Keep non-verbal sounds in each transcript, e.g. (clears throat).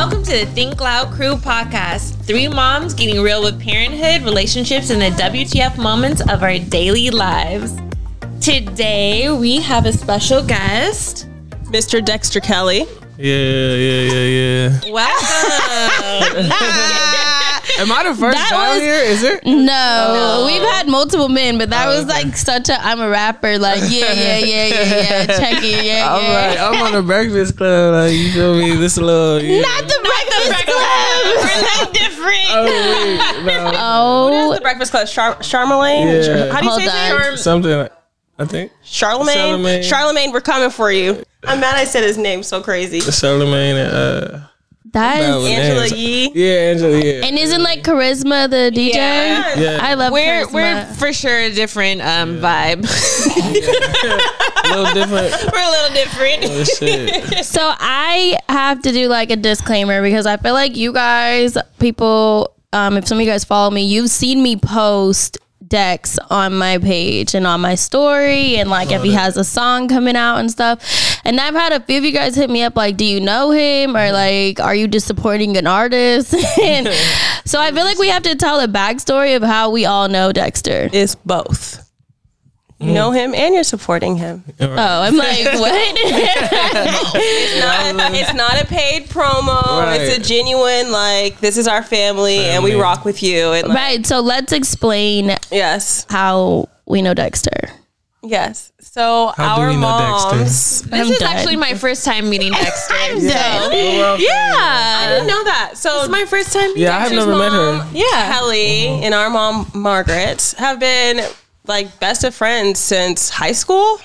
Welcome to the Think Loud Crew podcast. Three moms getting real with parenthood, relationships, and the WTF moments of our daily lives. Today, we have a special guest, Mr. Dexter Kelly. Yeah, yeah, yeah, yeah. Welcome. (laughs) Am I the first That down was- here? Is it? No, we've had multiple men, but that was like such a I'm a rapper, like yeah, yeah, yeah, yeah, yeah, (laughs) check it, yeah, I'm yeah. like, I'm on the Breakfast Club. Like, you feel me? This little. Yeah. Not the Breakfast Club. (laughs) We're Club. different. Oh, wait, no. Who does (laughs) Oh, the Breakfast Club? Char- Charlemagne? Yeah. How do you Hold say his on. Something. Like, I think Charlemagne? Charlemagne. Charlemagne, we're coming for you. I'm mad I said his name so crazy. Charlemagne uh. That that is. Angela. Yee. Yeah, Angela. Yeah. And isn't like Charisma the DJ? Yeah. Yeah. I love We're Charisma. we're for sure a different um, vibe. a (laughs) little different. we're a little different. Oh, shit. (laughs) So I have to do like a disclaimer because I feel like you guys, people, um, if some of you guys follow me, you've seen me post Dex on my page and on my story, and like if he has a song coming out and stuff. And I've had a few of you guys hit me up like, "Do you know him?" or mm-hmm. like, "Are you just supporting an artist?" (laughs) and (laughs) so I feel like we have to tell the backstory of how we all know Dexter. It's both. You know him and you're supporting him. Oh, I'm like, (laughs) what? It's not, it's not a paid promo. Right. It's a genuine, like, this is our family, and we rock with you. And like, right. So let's explain yes, how we know Dexter. yes. So How our we moms. This I'm is done. actually my first time meeting (laughs) Dexter. Yeah. yeah. Oh, I didn't know that. So It's my first time meeting Yeah, I have Dexter's never met mom, her. Yeah. Kelly oh. and our mom Margaret have been like best of friends since high school,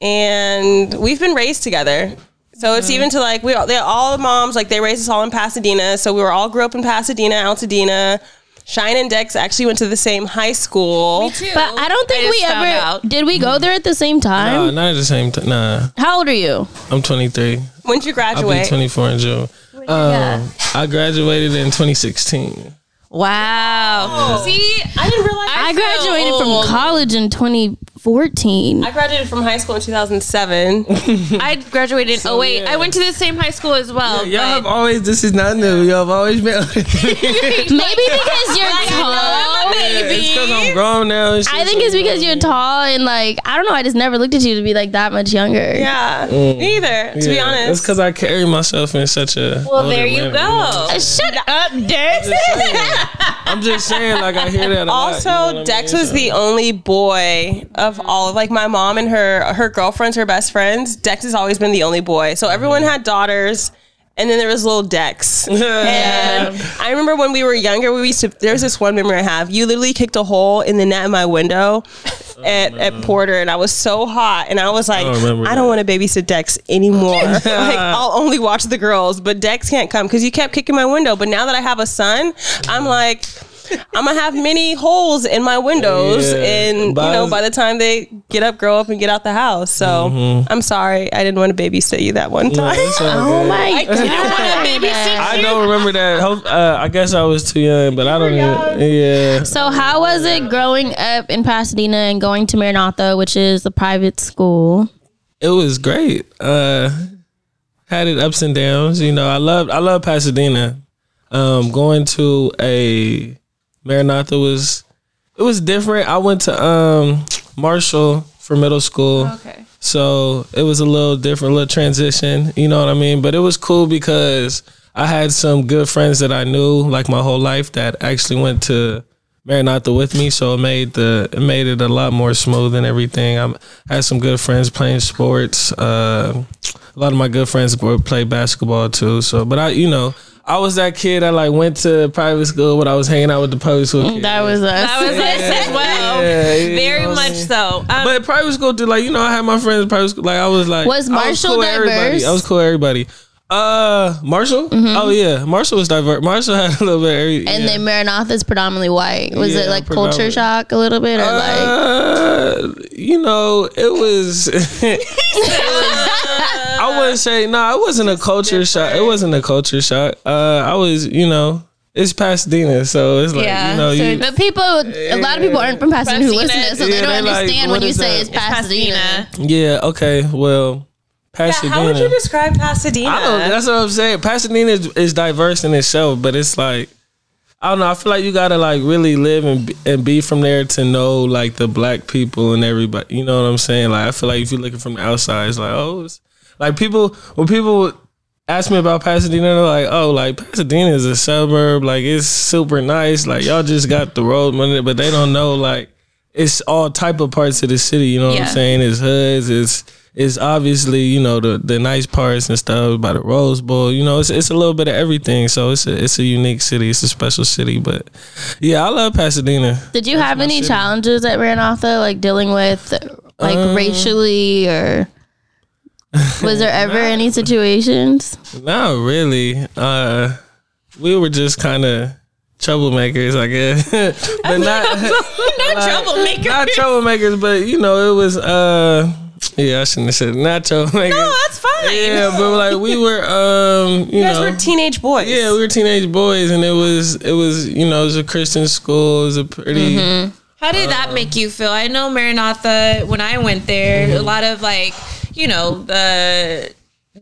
and we've been raised together. So it's even to like we all they all moms like they raised us all in Pasadena. So we were all grew up in Pasadena, Altadena. Shine and Dex actually went to the same high school. But I don't think I we ever out. did. We go there at the same time. No, not at the same time. Nah, How old are you? I'm 23. When did you graduate? I'll be graduate? 24 in June. Um, I graduated in 2016. Wow. Oh. See, I didn't realize I graduated from oh. college in 2014. I graduated from high school in 2007. (laughs) I graduated in 08. yeah. I went to the same high school as well. Y'all have always. This is not new. Y'all have always been. (laughs) Maybe because you're (laughs) tall. it's because I'm grown now. and I think so- it's because you're tall and like I don't know. I just never looked at you to be like that much younger. Yeah, me either. To be honest, It's because I carry myself in such a. well, there you manner, go. Uh, Shut up, Dex. I'm just saying, like I hear that. A lot, also you know what I Dex mean? was the only boy of all of like my mom and her her girlfriends, her best friends. Dex has always been the only boy. So everyone had daughters. And then there was little Dex. (laughs) And I remember when we were younger, we used to. There's this one memory I have. You literally kicked a hole in the net in my window at, at Porter, and I was so hot, and I was like, I don't I don't want to babysit Dex anymore. (laughs) (laughs) like I'll only watch the girls, but Dex can't come because you kept kicking my window. But now that I have a son, I'm like. I'm gonna have many holes in my windows, Yeah. and you know, by the time they get up, grow up, and get out the house. So I'm sorry, I didn't want to babysit you that one Mm-hmm. No, time. (laughs) Oh good. my god. (laughs) I don't remember that. Uh, I guess I was too young, but I don't even. Yeah. So how was it growing up in Pasadena and going to Maranatha, which is a private school? It was great. Uh, had it ups and downs. You know, I loved I love Pasadena. Um, going to a Maranatha was it was different. I went to um Marshall for middle school. Okay. So it was a little different, little transition, you know what I mean? But it was cool because I had some good friends that I knew like my whole life that actually went to Maranatha with me, so it made the it made it a lot more smooth and everything. I had some good friends playing sports. Uh, a lot of my good friends play basketball too. So, but I, you know, I was that kid that like went to private school, but I was hanging out with the public school kids. That was us. That was us as well. Yeah, you Very know much saying? so. Um, But private school, too, like you know, I had my friends private school. Like I was like, Was I Marshall cool with everybody. diverse? I was cool with everybody. Uh, Marshall. Mm-hmm. Oh yeah, Marshall was diverse. Marshall (laughs) had a little bit. Of every, and yeah. then Maranatha is predominantly white. Was it like culture shock a little bit, or like? Uh, you know, it was. (laughs) (laughs) I wouldn't say no. it wasn't a culture shock. It wasn't a culture shock. Uh, I was, you know, it's Pasadena, so it's like Yeah, you know, so you, But people, a lot of people aren't from Pasadena who listen to this, so Yeah, they don't they like, understand what when you is say that? it's it's Pasadena. Pasadena. yeah. Okay, well, Pasadena. How would you describe Pasadena? I don't. That's what I'm saying. Pasadena is, is diverse in itself, but it's like I don't know. I feel like you gotta like really live and be, and be from there to know like the black people and everybody. You know what I'm saying? Like I feel like if you're looking from the outside, it's like oh, it's, like people when people ask me about Pasadena, they're like oh, like Pasadena is a suburb. Like it's super nice. Like y'all just got the road money, but they don't know like it's all type of parts of the city. You know what Yeah. I'm saying? It's hoods. It's it's obviously you know the the nice parts and stuff by the Rose Bowl. You know, it's it's a little bit of everything. So it's a it's a unique city. It's a special city. But yeah, I love Pasadena. Did you have any challenges at Maranatha, like dealing with like Um, racially or? Was there (laughs) ever any situations? Not really. Uh, we were just kind of troublemakers, I guess, (laughs) but not (laughs) Not troublemaker. not troublemakers. But you know, it was. uh Yeah, I shouldn't have said not troublemakers. No, that's fine. Yeah, but like we were, um, you, You guys know, were teenage boys. Yeah, we were teenage boys, and it was it was you know it was a Christian school. It was a pretty How did Uh, that make you feel? I know Maranatha, when I went there, Mm-hmm. a lot of like, you know, the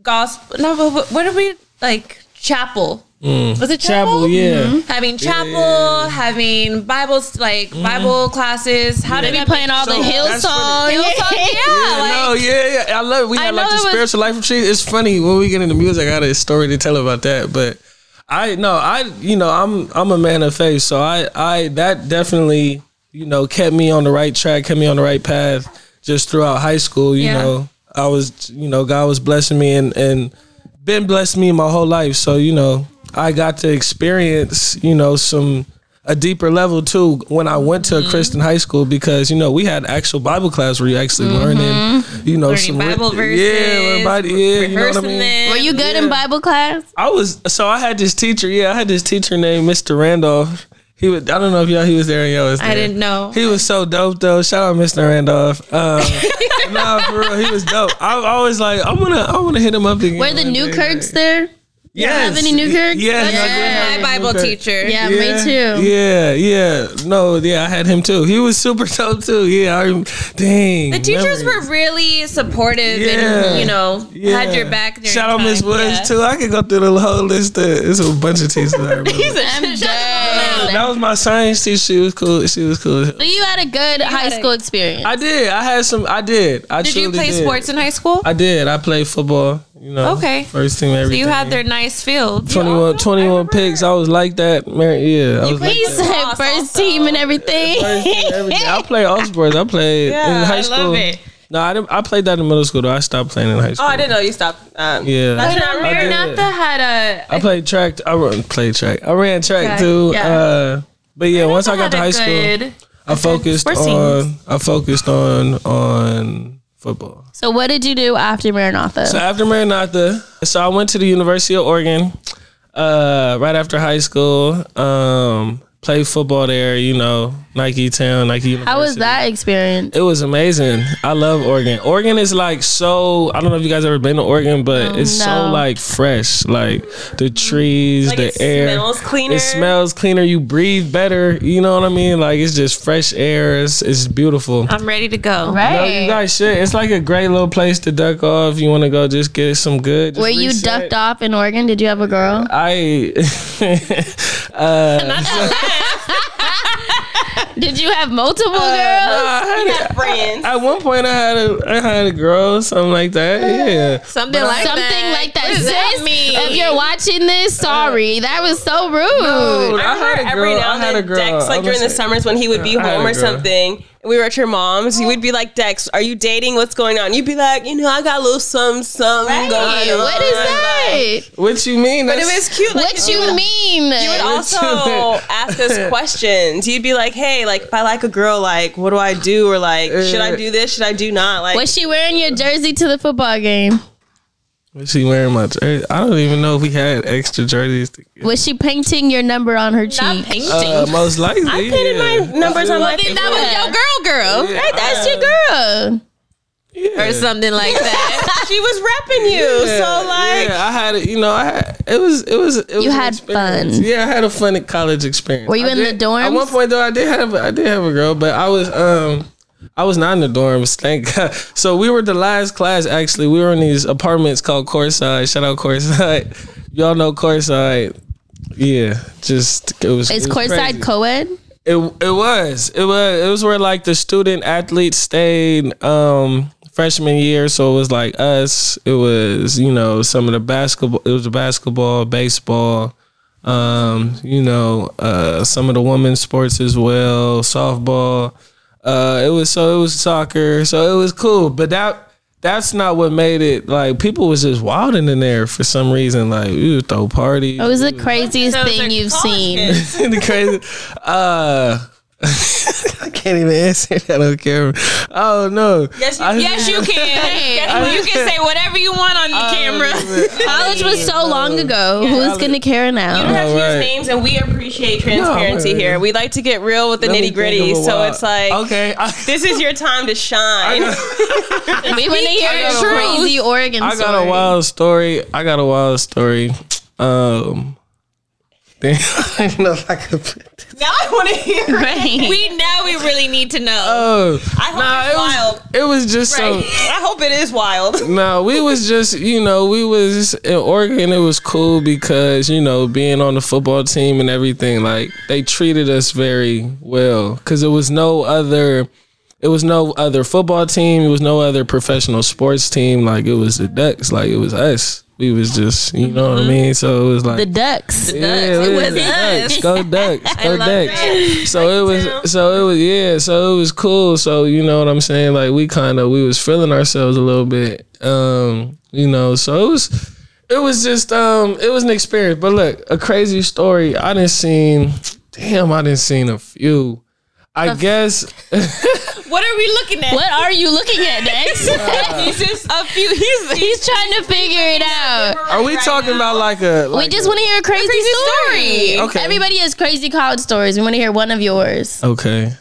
gospel. No, but what- what are we like? Chapel. Was it chapel? chapel. Yeah, Having chapel, having Bibles, like Mm-hmm. Bible classes. How did we that playing all you the feel? Hillsong. Hillsong, yeah, Yeah, (laughs) like, no, yeah, yeah. I love. It. We I had like the it was- spiritual life retreat. It's funny when we get into music. I got a story to tell about that, but I no, I you know I'm I'm a man of faith, so I I that definitely you know kept me on the right track, kept me on the right path just throughout high school. You Yeah. know, I was you know God was blessing me and and been blessing me my whole life. So you know I got to experience you know some. A deeper level too when I went Mm-hmm. to a Christian high school because you know we had actual Bible class where you actually learning you know Mm-hmm. Learning some Bible verses. yeah everybody yeah you know what I mean them. Were you good in Bible class? I was so I had this teacher yeah I had this teacher named Mr. Randolph he was I don't know if y'all he was there and y'all was there I didn't know. he was so dope though shout out Mr. Randolph um, (laughs) nah for real he was dope I, I was like I'm gonna I'm gonna hit him up again Were the New. Kirks there? Yes have any Newkirks? yes I Yeah. My Bible Newkirk. teacher. Yeah, me too. Yeah, yeah. No, yeah, I had him too. He was super (laughs) dope too. Yeah, I, dang. The teachers memories. were really supportive Yeah. and, you know, Yeah. had your back. during Shout out Miss. Woods Yeah. too. I could go through the whole list. Of, it's a bunch of teachers. I (laughs) remember. I'm dead. that was my science teacher. She was cool. She was cool. So you had a good high had a- school experience. I did. I had some. I did. I Did you play did. sports in high school? I did. I played football. You know. Okay. First team. so Everything. you had their nice field. 21, 21 picks. I was like that. Man, yeah. I was like he that. said first also. team and everything. First team, everything. I (laughs) played all sports. I played in Yeah, high I school. love it. No, I didn't. I played that in middle school though. I stopped playing in high school. Oh, I didn't know you stopped. Um, Yeah. That's But not right. did. Maranatha had a. I played track. I ran, played track. I ran track Track, too. yeah. Uh, but yeah, once I got to high school, I focused on. teams. I focused on on football. So what did you do after Maranatha? So after Maranatha, so I went to the University of Oregon. Uh, right after high school, um, played football there. You know, Nike Town, Nike University. How was that experience? It was amazing. I love Oregon. Oregon is like so. I don't know if you guys ever been to Oregon, but oh, it's so like fresh. Like the trees, Like the it air. smells cleaner. It smells cleaner. You breathe better. You know what I mean? Like it's just fresh air. It's, it's beautiful. I'm ready to go. Right. No, you guys should. It's like a great little place to duck off. You want to go just get some good. just Were you ducked off in Oregon? Did you have a girl? I. (laughs) Uh, (laughs) (laughs) Did you have multiple Uh, girls? I had a- Friends. at one point, I had a I had a girl, something like that. Uh, yeah. Something like Something that. like that. What does that Sis, mean? if you're watching this, uh, sorry. That was so rude. I I had remember a every girl. now I and had a then girl. Dex, I'm like during the saying- summers when he would be I home a or girl. something, we were at your mom's, you would be like, Dex, are you dating? What's going on? You'd be like, you know, I got a little something, something Right. going on. What is that? What you mean? But it was cute. like, What you mean? You would also (laughs) ask us questions. You'd be like, "Hey, like if I like a girl, like what do I do? Or like, should I uh. do this? Should I do not? Like, Was she wearing your jersey to the football game? Was she wearing my jersey? I don't even know if we had extra jerseys. To get. Was she painting your number on her Not cheek? painting. Uh, most likely. I painted yeah. my numbers on my. Then that was your girl, girl, Yeah, Right, that's I- your girl. yeah. or something like that. (laughs) she was repping you, Yeah, so like, yeah, I had it. You know, I had it was it was it was You an had fun. Yeah, I had a fun college experience. Were you I in the did- dorms? At one point though, I did have I did have a girl, but I was um I was not in the dorms. (laughs) Thank God. So we were the last class. Actually, we were in these apartments called Courtside. Shout out Courtside. (laughs) Y'all know Courtside. Yeah, just it was. Is it was courtside co-ed? It it was it was it was where like the student athletes stayed um freshman year, so it was like us. It was you know some of the basketball. It was the basketball, baseball, um you know uh some of the women's sports as well, softball. Uh, it was so it was soccer, so it was cool. But that that's not what made it like people was just wilding in there for some reason. Like we would throw parties. It was the craziest thing you've seen? (laughs) the crazy. Uh, I can't even answer that on camera. Oh no. Yes, you- I- yes, you (laughs) can. you can say whatever you want on the camera. College was so long ago. Who's gonna care now? you don't have to use names, and we appreciate transparency No, here. We like to get real with the Let nitty gritty. think of a So wild- it's like, okay. I, (laughs) this is your time to shine. (laughs) We want to hear I a got a crazy Oregon I got story. a wild story. I got a wild story. Um. Damn, (laughs) I don't know if I could. put this- now I want to hear. Right. We now we really need to know. Oh, I hope nah, it's it wild. It was just so. I hope it is wild. (laughs) No, we was just, you know, we was in Oregon. It was cool because, you know, being on the football team and everything, like they treated us very well because it was no other, it was no other football team. It was no other professional sports team. Like it was the Ducks. Like it was us. We was just, you know what I mean. So it was like the Ducks. yeah, It we was the us. Ducks. Go Ducks. (laughs) Go Ducks. So it was so it was yeah, so it was cool. So you know what I'm saying? Like we kind of we was feeling ourselves a little bit. Um, you know, so it was it was just um it was an experience. But look, a crazy story. I didn't seen damn, I didn't seen a few. I guess What are we looking at? What are you looking at, Dex? (laughs) He's just a few. He's, He's trying to figure it out. are we talking about like a We just want to hear a crazy, story. story. Okay. Everybody has crazy college stories. We want to hear one of yours. Okay.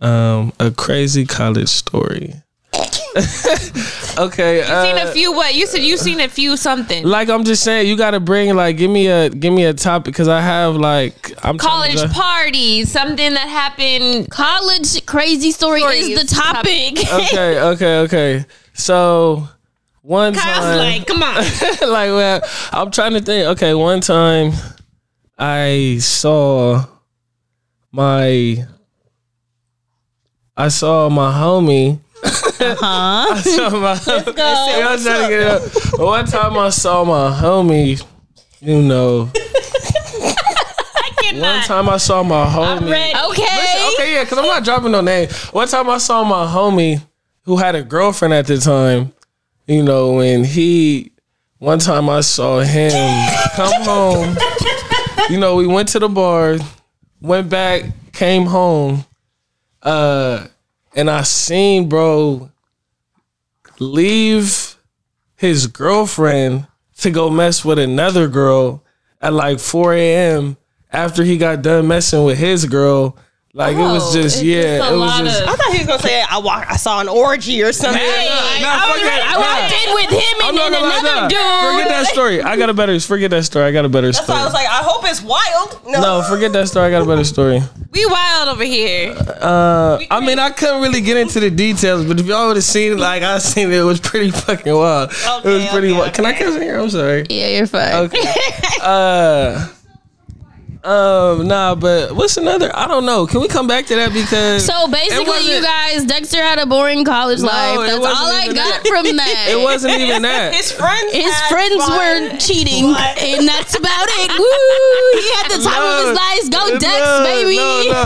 Um a crazy college story. (laughs) okay. uh, seen a few. What you said? You seen a few something. like I'm just saying, you got to bring like give me a give me a topic because I have like I'm College to- parties, something that happened. College crazy story Stories. is the topic. (laughs) Okay, okay, okay. So one I was time, like, come on. (laughs) like well, I'm trying to think. Okay, one time I saw my I saw my homie. Huh? I saw my (laughs) Yeah, I'm trying to get it up. One time I saw my homie, you know. (laughs) I One time I saw my homie. ready. Okay. Listen, okay, yeah, because I'm not dropping no name. One time I saw my homie who had a girlfriend at the time, you know, and he, one time I saw him (laughs) come home. You know, we went to the bar, went back, came home, uh, and I seen bro leave his girlfriend to go mess with another girl at like 4 a.m. after he got done messing with his girl. Like it was Oh, just yeah, just it was just of- I thought he was gonna say I walk. I saw an orgy or something. Nah, I was that. ready. I walked in with him and then gonna lie, another nah. dude. Forget that story. I got a better. Forget that story. I got a better So story. I was like, I hope it's wild. No, no, forget that story. I got a better story. We wild over here. Uh, I mean, I couldn't really get into the details, but if y'all would have seen it, like I seen it, it was pretty fucking wild. it was pretty. okay, wild. Can I cuss in here? I'm sorry. Yeah, you're fine. Okay. (laughs) uh, Um, nah, but what's another? I don't know. Can we come back to that because So basically, you guys, Dexter had a boring college life. That's all I got that. from (laughs) that. It wasn't even that. His friends. His friends fun. were cheating, and that's about it. (laughs) Woo! He had the time of his life. Go no, Dex, baby. no, no.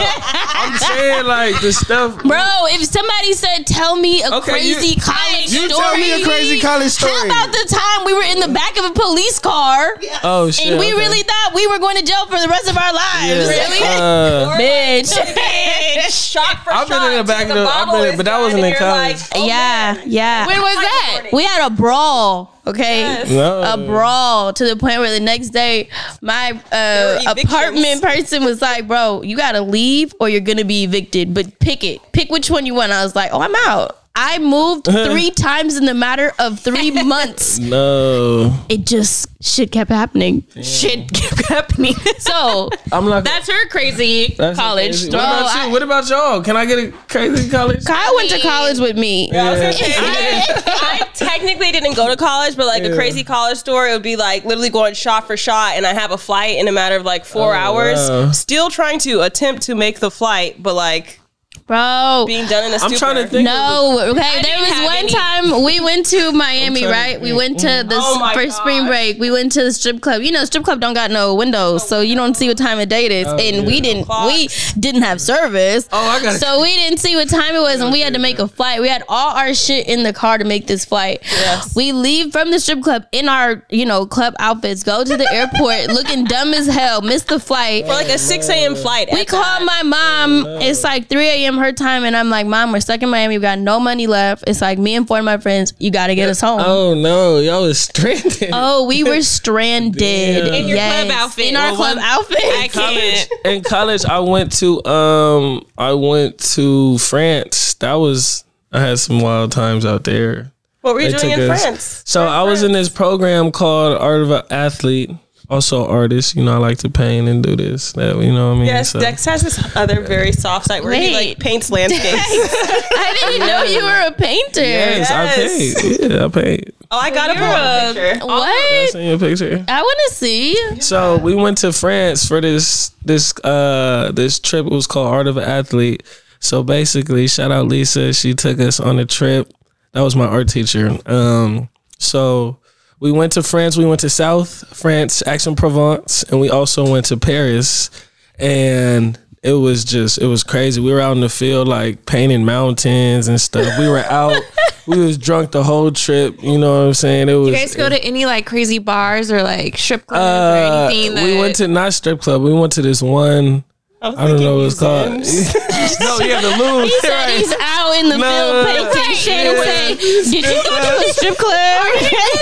I'm saying like the stuff. (laughs) Bro, if somebody said, "Tell me a Okay, crazy you- college you story," tell me a crazy college story. How about the time we were in the back of a police car Oh shit! and we okay. really thought we were going to jail for the rest of our lives? Yeah. Uh, Bitch. (laughs) Shot for I've been in the back of the- bottle I've been- is but that wasn't in college. like, oh, yeah, man. yeah. When was that? We had a brawl. Okay, No. a brawl to the point where the next day my uh, apartment person was like, "Bro, you gotta leave or you're gonna be evicted. But pick it. Pick which one you want." I was like, "Oh, I'm out." I moved (laughs) three times in the matter of three (laughs) months. no, It just shit kept happening. Shit kept (laughs) happening. So I'm not. That's her crazy that's college crazy. story. What about I- you? What about y'all? Can I get a crazy college? Kyle went to college with me. I was gonna say, I technically didn't go to college, but like Yeah. a crazy college story would be like literally going shot for shot, and I have a flight in a matter of like four Oh, hours. wow. Still trying to attempt to make the flight, but like Bro, being done in a I'm trying to think. No, okay. There was one any. time we went to Miami, trying to right? We went to mm. the Oh my for spring break. We went to the strip club. You know, strip club don't got no windows, so you don't see what time of day it is. Oh, and we didn't, we didn't have service. Oh, I got. So we didn't see what time it was, and we had to make a flight. We had all our shit in the car to make this flight. Yes. We leave from the strip club in our, you know, club outfits, go to the airport (laughs) looking dumb as hell, miss the flight. for like a six a.m. flight. We at called my mom. It's like 3 a.m. her time, and I'm like, Mom, we're stuck in Miami. We got no money left. It's like me and four of my friends. You got to get us home. Oh. Oh no, y'all was stranded. Oh, we were (laughs) stranded. Damn. In your club outfit. In our Well, club outfit. I can't. in college I went to um I went to France. That was I had some wild times out there. What were you They doing in us- France? So I was in this program called Art of an Athlete. Also artist, you know, I like to paint and do this. That you know what I mean? Yes, So- Dex has this other very soft side where he like paints landscapes. I didn't know you were a painter. Yes, I paint. Yeah, I paint. oh, I gotta You're pull up a- a picture. I What? send you a picture. I want to see. So we went to France for this this uh this trip. It was called Art of an Athlete. So basically, shout out Lisa. She took us on a trip. That was my art teacher. Um, so we went to France. We went to South France, Aix-en-Provence, and we also went to Paris. And it was just it was crazy. We were out in the field like painting mountains and stuff. We were out. (laughs) we was drunk the whole trip. You know what I'm saying? It was. You guys go to any like crazy bars or like strip clubs Uh, or anything? That, we went to not strip club. We went to this one. I don't know what it's called. (laughs) no, yeah, the (laughs) Louvre. He said he's out in the No, field no, no. painting shit Yeah. say, "Did you go to a strip club?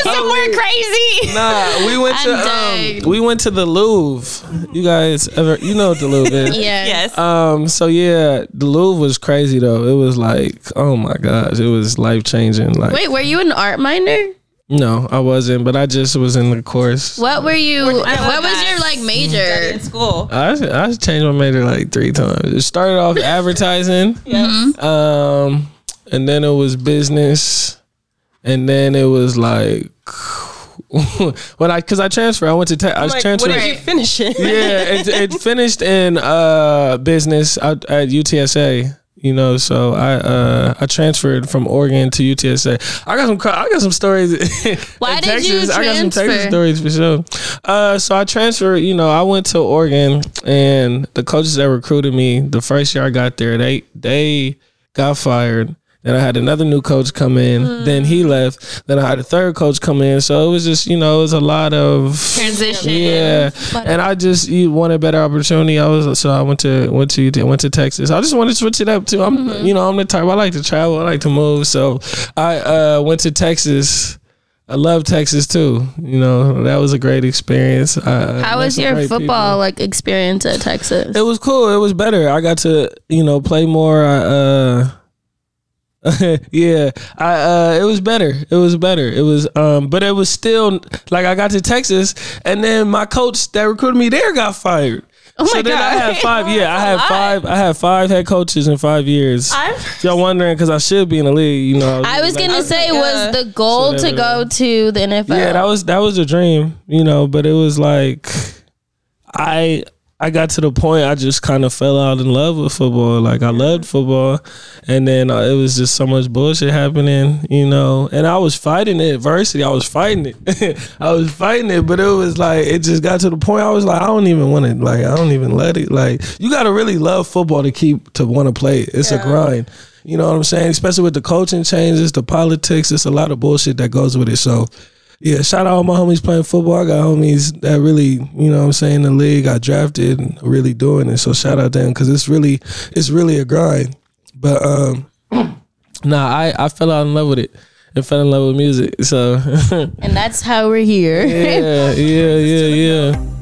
Somewhere (laughs) crazy?" Nah, we went to I'm um, we went to the Louvre. You guys ever? You know what the Louvre is? Yeah. Yes. Um. So yeah, the Louvre was crazy though. It was like, oh my gosh, it was life changing. Like, Wait, were you an art minor? No, I wasn't, but I just was in the course. What were you? I What was your like major? in school. I I changed my major like three times. It started off (laughs) advertising. Yes. Um, and then it was business, and then it was like (laughs) when I because I transferred. I went to te- I was Like, what transferred. did you finish in? yeah, it, it (laughs) finished in uh business at, at UTSA. You know, so I uh I transferred from Oregon to UTSA. I got some I got some stories. (laughs) Why did you Texas. I got some Texas stories for sure. Uh, so I transferred. You know, I went to Oregon, and the coaches that recruited me the first year I got there, they they got fired. Then I had another new coach come in. Then he left. Then I had a third coach come in. So it was just, you know, it was a lot of transition. yeah, and I just you wanted better opportunity. I was so I went to went to went to Texas. I just wanted to switch it up too. I'm Mm-hmm. you know I'm the type I like to travel. I like to move. So I uh, went to Texas. I love Texas too. You know that was a great experience. I, How was your football people. like experience at Texas? It was cool. It was better. I got to you know play more. Uh, (laughs) yeah, I uh it was better. It was better. It was um but it was still like I got to Texas and then my coach that recruited me there got fired. Oh my so then I had five. (laughs) Yeah, I had five. I had five head coaches in five years. I've Y'all wondering because I should be in the league. You know. I was like- gonna say, yeah. was the goal So to go to the NFL? Yeah, that was that was a dream. You know, but it was like I I got to the point I just kind of fell out in love with football. Like I loved football, and then uh, it was just so much bullshit happening, you know. And I was fighting it, adversity. I was fighting it. (laughs) I was fighting it, but it was like it just got to the point. I was like, I don't even want to. Like I don't even let it. Like you got to really love football to keep to want to play. It's a grind. You know what I'm saying? Especially with the coaching changes, the politics. It's a lot of bullshit that goes with it. So yeah, shout out all my homies playing football. I got homies that really, you know what I'm saying, the league I drafted and really doing it. So shout out them because it's really it's really a grind. But um (clears throat) nah, I, I fell out in love with it and fell in love with music. So (laughs) And that's how we're here. yeah, yeah, yeah, yeah.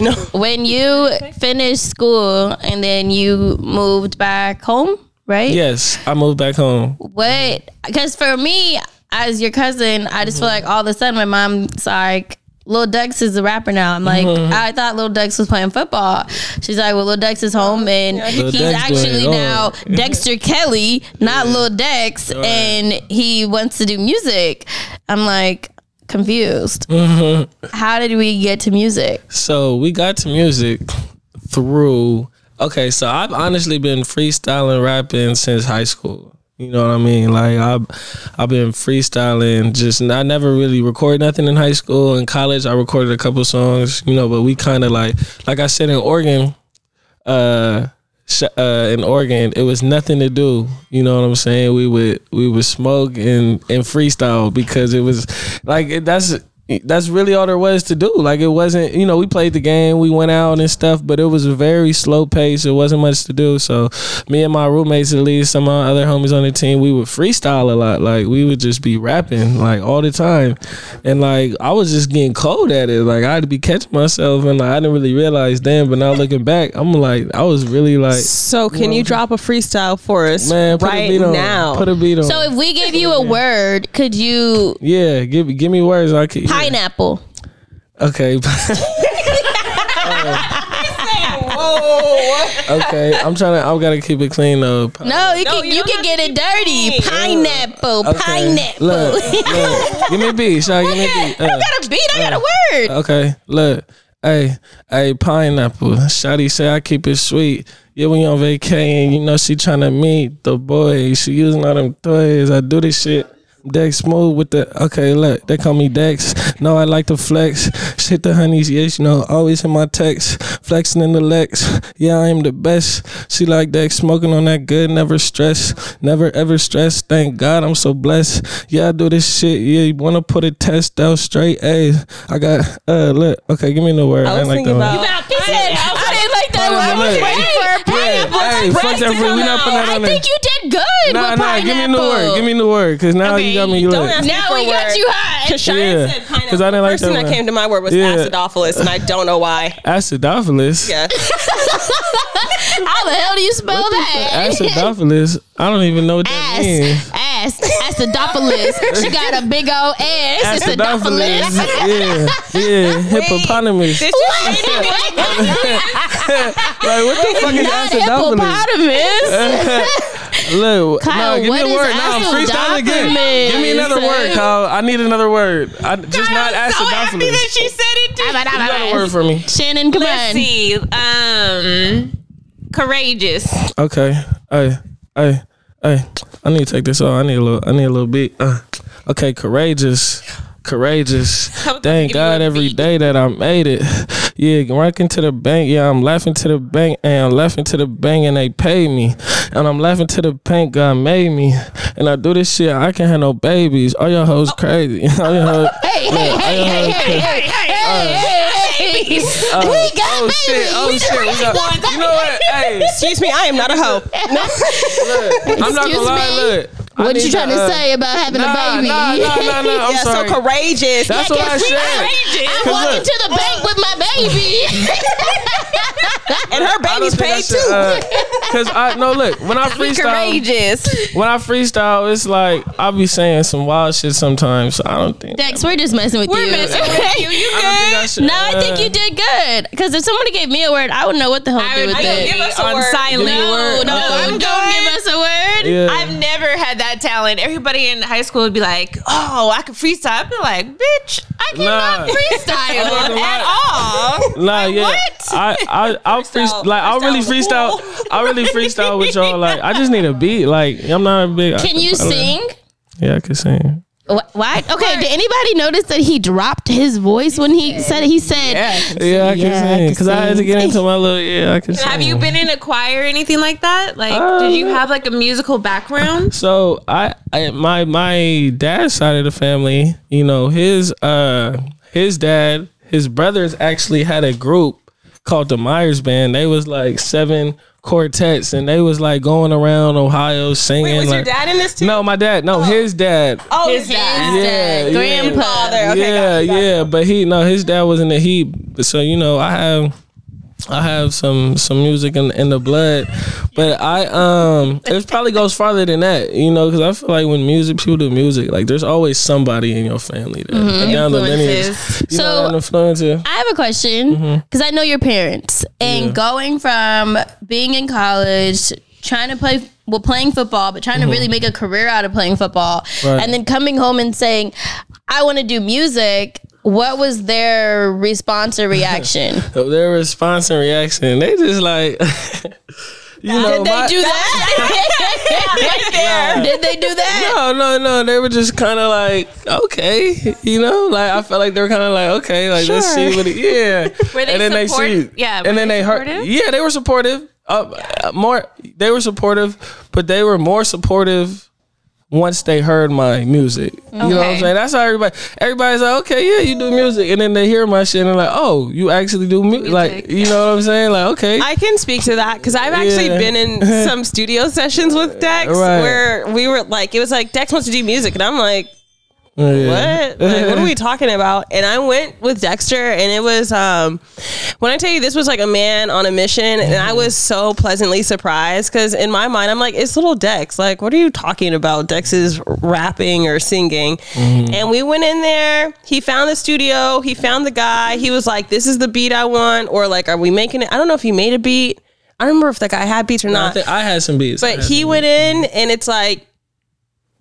No. (laughs) when you finished school and then you moved back home, right? Yes, I moved back home. What? Because for me, as your cousin, I just feel mm-hmm. like all of a sudden my mom's like, Lil Dex is a rapper now. I'm like, mm-hmm. I thought Lil Dex was playing football. She's like, well, Lil Dex is home and Lil he's Dex actually doing it all. now (laughs) Dexter Kelly, not Lil Dex, and he wants to do music. I'm like confused. How did we get to music? So we got to music through. Okay, so I've honestly been freestyling rapping since high school. You know what I mean? Like I've I've been freestyling. Just I never really recorded nothing in high school. In college, I recorded a couple songs. You know, but we kind of like like I said in Oregon. Uh, uh, in Oregon, it was nothing to do. You know what I'm saying? We would we would smoke and and freestyle because it was like that's that's really all there was to do. Like it wasn't, you know, we played the game, we went out and stuff, but it was a very slow pace. It wasn't much to do. So me and my roommates, at least some of my other homies on the team, we would freestyle a lot. Like we would just be rapping like all the time, and like I was just getting cold at it. Like I had to be catching myself, and like I didn't really realize then. But now looking back, I'm like I was really like. So can you drop a freestyle for us Man, put a right beat on. now? Put a beat on. So if we gave you a word, could you yeah, give give me words. I could. Yeah. pineapple? Okay. (laughs) (laughs) okay, I'm trying to. I gotta keep it clean though. No, you can you you don't can have get to it keep dirty. it clean. Pineapple, Okay. pineapple. Look, look, give me a beat, Shy. Give me a beat. I Uh, got a beat. I got a word. okay, look. Hey, hey, pineapple. Shotty say I keep it sweet. Yeah, we on vacation. You know she trying to meet the boy. She using all them toys. I do this shit. Dex smooth with the okay. Look, they call me Dex. No, I like to flex. Shit the honeys, yes, you know, always in my text. Flexing in the Lex. Yeah, I am the best. She like Dex smoking on that good, never stress, never ever stress. Thank God I'm so blessed. Yeah, I do this shit. Yeah, you wanna put a test out straight A's. I got uh look, okay, give me the word. I was ain't like thinking that one. about. He said, I didn't like that one. I was Pineapple. waiting for a Yeah, hey, fuck that fruit. We not putting that I on there. think you did good Nah, with nah, give me a new word. Give me a new word, because now you got me Don't lit. ask me Now for we a got word. you hot. Because Cheyenne Yeah. said pineapple. 'Cause I didn't like First thing that that one. came to my word was Yeah. acidophilus, and I don't know why. (laughs) Acidophilus. Yeah. (laughs) How the hell do you spell that? Acidophilus. I don't even know what that Ass, means. ass, acidophilus. She got a big old ass. Acidophilus. Acidophilus. yeah, yeah. Hippopotamus. Did (laughs) Like what the fuck is Not acidophilus? hippopotamus. (laughs) Look, Kyle, no, give me a word. No, I'm again. Give me another word, Kyle. I need another word. I, just not I'm so happy that she said it too. You got word for me. Shannon, come Let's on. see. Um, courageous. Okay. Hey, hey, hey. I need to take this off. I need a little. I need a little beat. Uh, okay, courageous. Courageous. (laughs) Thank give you a God every day that I made it. (laughs) Yeah, rocking to the bank. Yeah, I'm laughing to the bank and I'm laughing to the bank and they pay me. And I'm laughing to the bank God made me. And I do this shit. I can't have no babies. All your hoes crazy. (laughs) All your hoes. Hey, hey, hey, all your hey, hey, crazy. hey, hey, hey, hey. (laughs) Uh, We got oh shit! Oh babies. shit! We got. (laughs) You know what? Hey, Excuse me, I am not a hoe. (laughs) look, I'm not Excuse gonna lie. me? Look, I What need you trying to uh, say about having Nah, a baby? nah, nah, nah, nah. I'm yeah, sorry. so courageous. That's what I said. I'm 'Cause walking look, to the bank with my baby. and her baby's think I paid should, too. uh, Cause I no look when I freestyle Courageous. when I freestyle it's like I'll be saying some wild shit sometimes. So I don't think. Dex, we're just messing with We're you. messing (laughs) with you. You I don't think I good? should. No, I think uh, you did good. Because if somebody gave me a word, I would know what the hell to I do would with I it. give us a On word. silent. Give me no, word. no, Okay. don't give us a word. Yeah. I've never had that talent. Everybody in high school would be like, "Oh, I can freestyle." I'd be like, "Bitch, I cannot (laughs) Nah. freestyle not gonna at all." Nah, yeah. what? I I (laughs) I'll freestyle. Like I'll really freestyle. I'll really freestyle with y'all. Like I just need a beat. Like I'm not a big. Can you sing? Yeah, I can sing. Wh- Why? Okay. Did anybody notice that he dropped his voice when he said he said? Yeah, I can Yeah, I sing can because I, had to get into my little. Yeah, I can sing. Have you been in a choir or anything like that? Like, did you have like a musical background? (laughs) So I, I my my dad's side of the family, you know, his uh his dad, his brothers actually had a group called the Myers Band. They was like seven quartets and they was like going around Ohio singing Wait, was like your dad in this too? No, my dad. No, oh. his dad. Oh, His dad. Yeah, yeah. grandpa. Father. Okay, yeah, gotcha, gotcha. yeah, but he no, his dad was in the heat. So you know, I have, I have some some music in, in the blood, but I um, it probably goes farther than that, you know, because I feel like when music people do music, like there's always somebody in your family that Mm-hmm. down the lineage, you So- know, an influencer. I have a question Mm-hmm. because I know your parents and going from being in college, trying to play, well, playing football, but trying to really make a career out of playing football, Mm-hmm. Right. and then coming home and saying, "I want to do music." What was their response or reaction? (laughs) Their response and reaction, they just like, (laughs) you know, Did they my- do that? (laughs) Did they do that? No, no, no. They were just kind of like, okay, you know, like I felt like they were kind of like, okay, like let's see what it, yeah. Were they and then support- they see, yeah, and then they they heard, yeah, they were supportive. Uh, more, they were supportive, but they were more supportive once they heard my music. You know what I'm saying? That's how everybody, everybody's like, okay, yeah, you do music, and then they hear my shit and they're like, oh, you actually do music, like, you know what I'm saying? Like, okay, I can speak to that because I've actually Yeah. been in (laughs) some studio sessions with Dex Right. where we were like, it was like Dex wants to do music, and I'm like. What? Like, what are we talking about? And I went with Dexter, and it was um, when I tell you this was like a man on a mission, and I was so pleasantly surprised because in my mind I'm like, it's little Dex. Like, what are you talking about? Dex is rapping or singing, and we went in there. He found the studio. He found the guy. He was like, this is the beat I want, or like, are we making it? I don't know if he made a beat. I don't remember if the guy had beats or I, not. think I had some beats, But he went in and it's like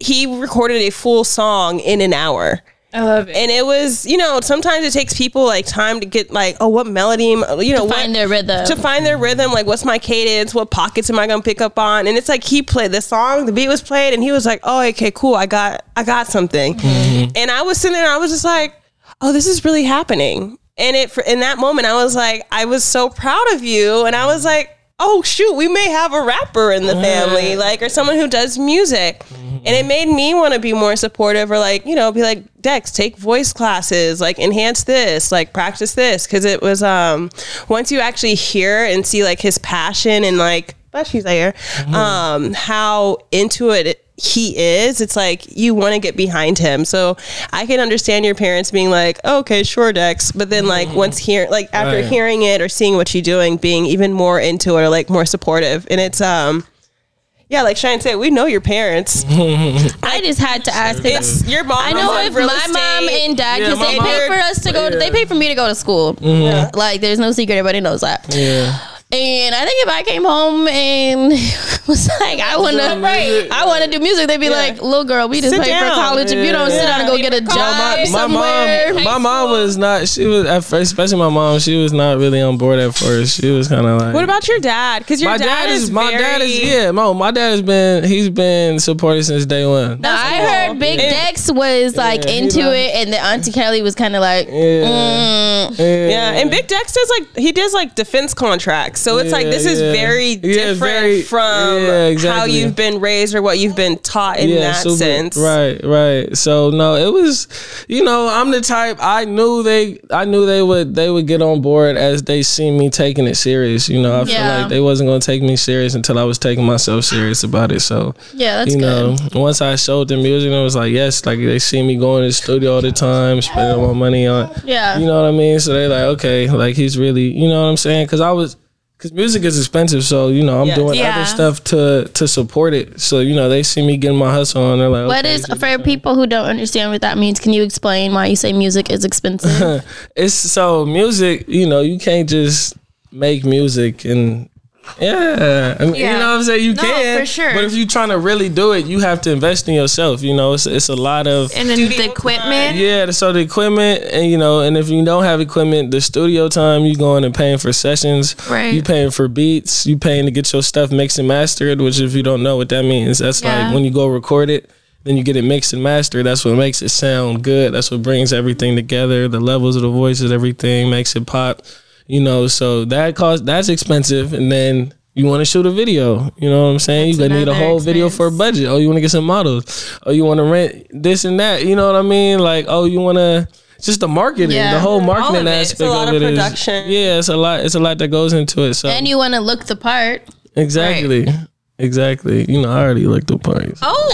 he recorded a full song in an hour. I love it. And it was, you know, sometimes it takes people like time to get like, oh, what melody, you know, what, Find their rhythm. to find their rhythm. Like, what's my cadence? What pockets am I gonna pick up on? And it's like he played the song, the beat was played, and he was like, oh, okay, cool, I got, I got something. Mm-hmm. And I was sitting there, and I was just like, oh, this is really happening. And it, for, in that moment, I was like, I was so proud of you, and I was like. Oh shoot, we may have a rapper in the family, like, or someone who does music. And it made me want to be more supportive or like, you know, be like, Dex, take voice classes, like enhance this, like practice this. Cause it was um once you actually hear and see like his passion and like but she's there. Mm-hmm. Um, how into it he is. It's like you want to get behind him. So I can understand your parents being like, oh, "Okay, sure, Dex," but then like once hear like after Mm-hmm. Right. hearing it or seeing what you're doing, being even more into it or like more supportive, and it's um. Yeah, like Shine said, we know your parents. (laughs) I just had to ask. 'cause It's your mom. I know if real my mom and dad, because my they mom- pay for us to go. To, They pay for me to go to school. Like, there's no secret. Everybody knows that. Yeah. And I think if I came home and (laughs) was like, I want to, music. I want to do music, they'd be like, "Little girl, we just Sit paid for down. college. If you don't sit down and go get a job my, my mom, my mom was not. She was at first, especially my mom. She was not really on board at first. She was kind of like. What about your dad? Because your my dad, is my dad is yeah. No, my dad has been he's been supportive since day one. Now, I heard Big Dex was like Yeah, he into it, and the Auntie Kelly was kind of like, Yeah. mm. Yeah, and Big Dex does like he does like defense contracts, so it's like Yeah, this is very Yeah, different very- from yeah, how you've been raised or what you've been taught in that super- sense. Right, right. So no, it was, you know, I'm the type. I knew they, I knew they would, they would get on board as they see me taking it serious. You know, I feel like they wasn't gonna take me serious until I was taking myself serious about it. So yeah, that's you good. know, once I showed them music, it was like, yes, like they see me going to the studio all the time, spending my money on, Yeah. you know what I mean. So they like, okay, like he's really, you know what I'm saying? Because I was. Cause music is expensive, so you know I'm Yes. doing Yeah. other stuff to to support it. So you know they see me getting my hustle on. They're like, What okay, is for people who don't understand what that means? Can you explain why you say music is expensive? (laughs) it's so music you know you can't just make music and yeah, I mean, Yeah. you know what I'm saying. You No, can, for sure. But if you're trying to really do it, you have to invest in yourself. You know, it's it's a lot of and then the equipment. yeah. So the equipment, and you know, and if you don't have equipment, the studio time you going and paying for sessions, Right. You paying for beats, you paying to get your stuff mixed and mastered. Which, if you don't know what that means, that's Yeah. like when you go record it. Then you get it mixed and mastered. That's what makes it sound good. That's what brings everything together. The levels of the voices, everything makes it pop. You know, so that cost that's expensive. And then you want to shoot a video. You know what I'm saying? you gonna need a another whole video for a budget. Oh, you want to get some models. Oh, you want to rent this and that. You know what I mean? Like, oh, you want to just the marketing, Yeah. the whole marketing of it. aspect It's a lot of of it is- production. yeah, it's a lot. It's a lot that goes into it. So and you want to look the part. exactly, exactly. You know, I already looked the parties. Oh,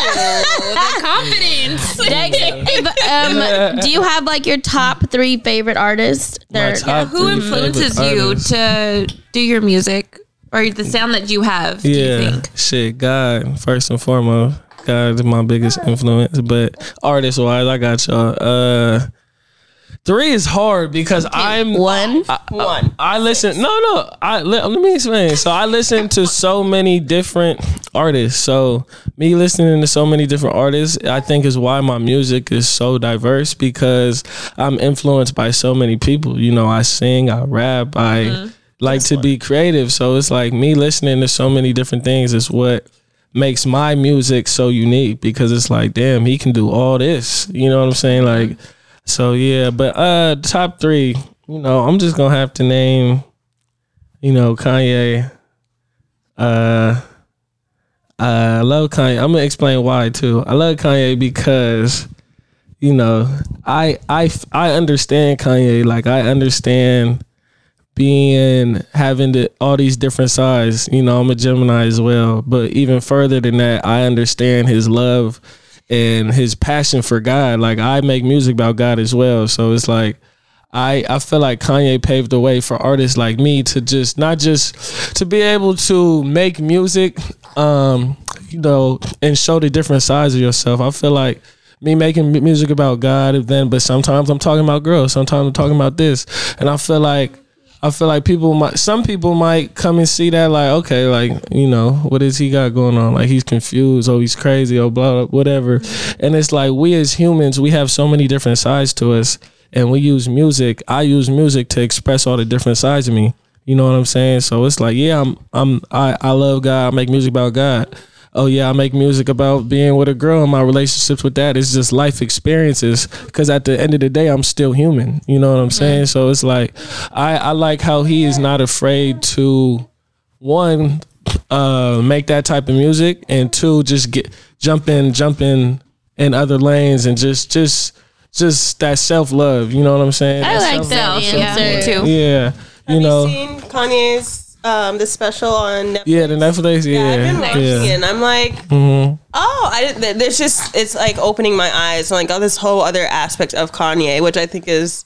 the confidence. (laughs) Dex, (laughs) um, do you have like your top three favorite artists? My They're- top Who three influences favorite you artists. to do your music or the sound that you have? Do you Yeah, think? shit. God first and foremost. God is my biggest influence, but artist wise, I got y'all. Uh, three is hard because I'm one. One. I listen. No, no. I let, let me explain. So I listen to so many different artists. So me listening to so many different artists, I think is why my music is so diverse because I'm influenced by so many people. You know, I sing, I rap, I mm-hmm. like to be creative. So it's like me listening to so many different things is what makes my music so unique because it's like, damn, he can do all this. You know what I'm saying? Like, mm-hmm. So yeah. But uh, top three, you know, I'm just gonna have to name, you know, Kanye. Uh, I love Kanye. I'm gonna explain why too. I love Kanye because, you know, I I I understand Kanye. Like I understand being having the, all these different sides. You know, I'm a Gemini as well, but even further than that, I understand his love and his passion for God. Like I make music about God as well, so it's like I I feel like Kanye paved the way for artists like me to just not just to be able to make music, um, you know, and show the different sides of yourself. I feel like me making music about God, then but sometimes I'm talking about girls, sometimes I'm talking about this, and I feel like. I feel like people might, some people might come and see that like, okay, like you know, what is he got going on? Like he's confused, oh he's crazy, oh blah, blah whatever. And it's like we as humans, we have so many different sides to us, and we use music. I use music to express all the different sides of me. You know what I'm saying? So it's like, yeah, I'm, I'm, I, I love God. I make music about God. Oh yeah, I make music about being with a girl and my relationships with that. It's just life experiences. Because at the end of the day, I'm still human. You know what I'm saying? So it's like, I, I like how he is not afraid to, one, uh, make that type of music, and two, just get jump in, jump in in other lanes, and just, just, just that self love. You know what I'm saying? I That like that self-love, answer. Yeah, too. Yeah, you Have know. you seen Kanye's um, the special on Netflix. Yeah, the Netflix. Yeah, I've been watching yeah. it, and I'm like, Mhm. oh, I didn't. There's just it's like opening my eyes, like oh, this whole other aspect of Kanye, which I think is,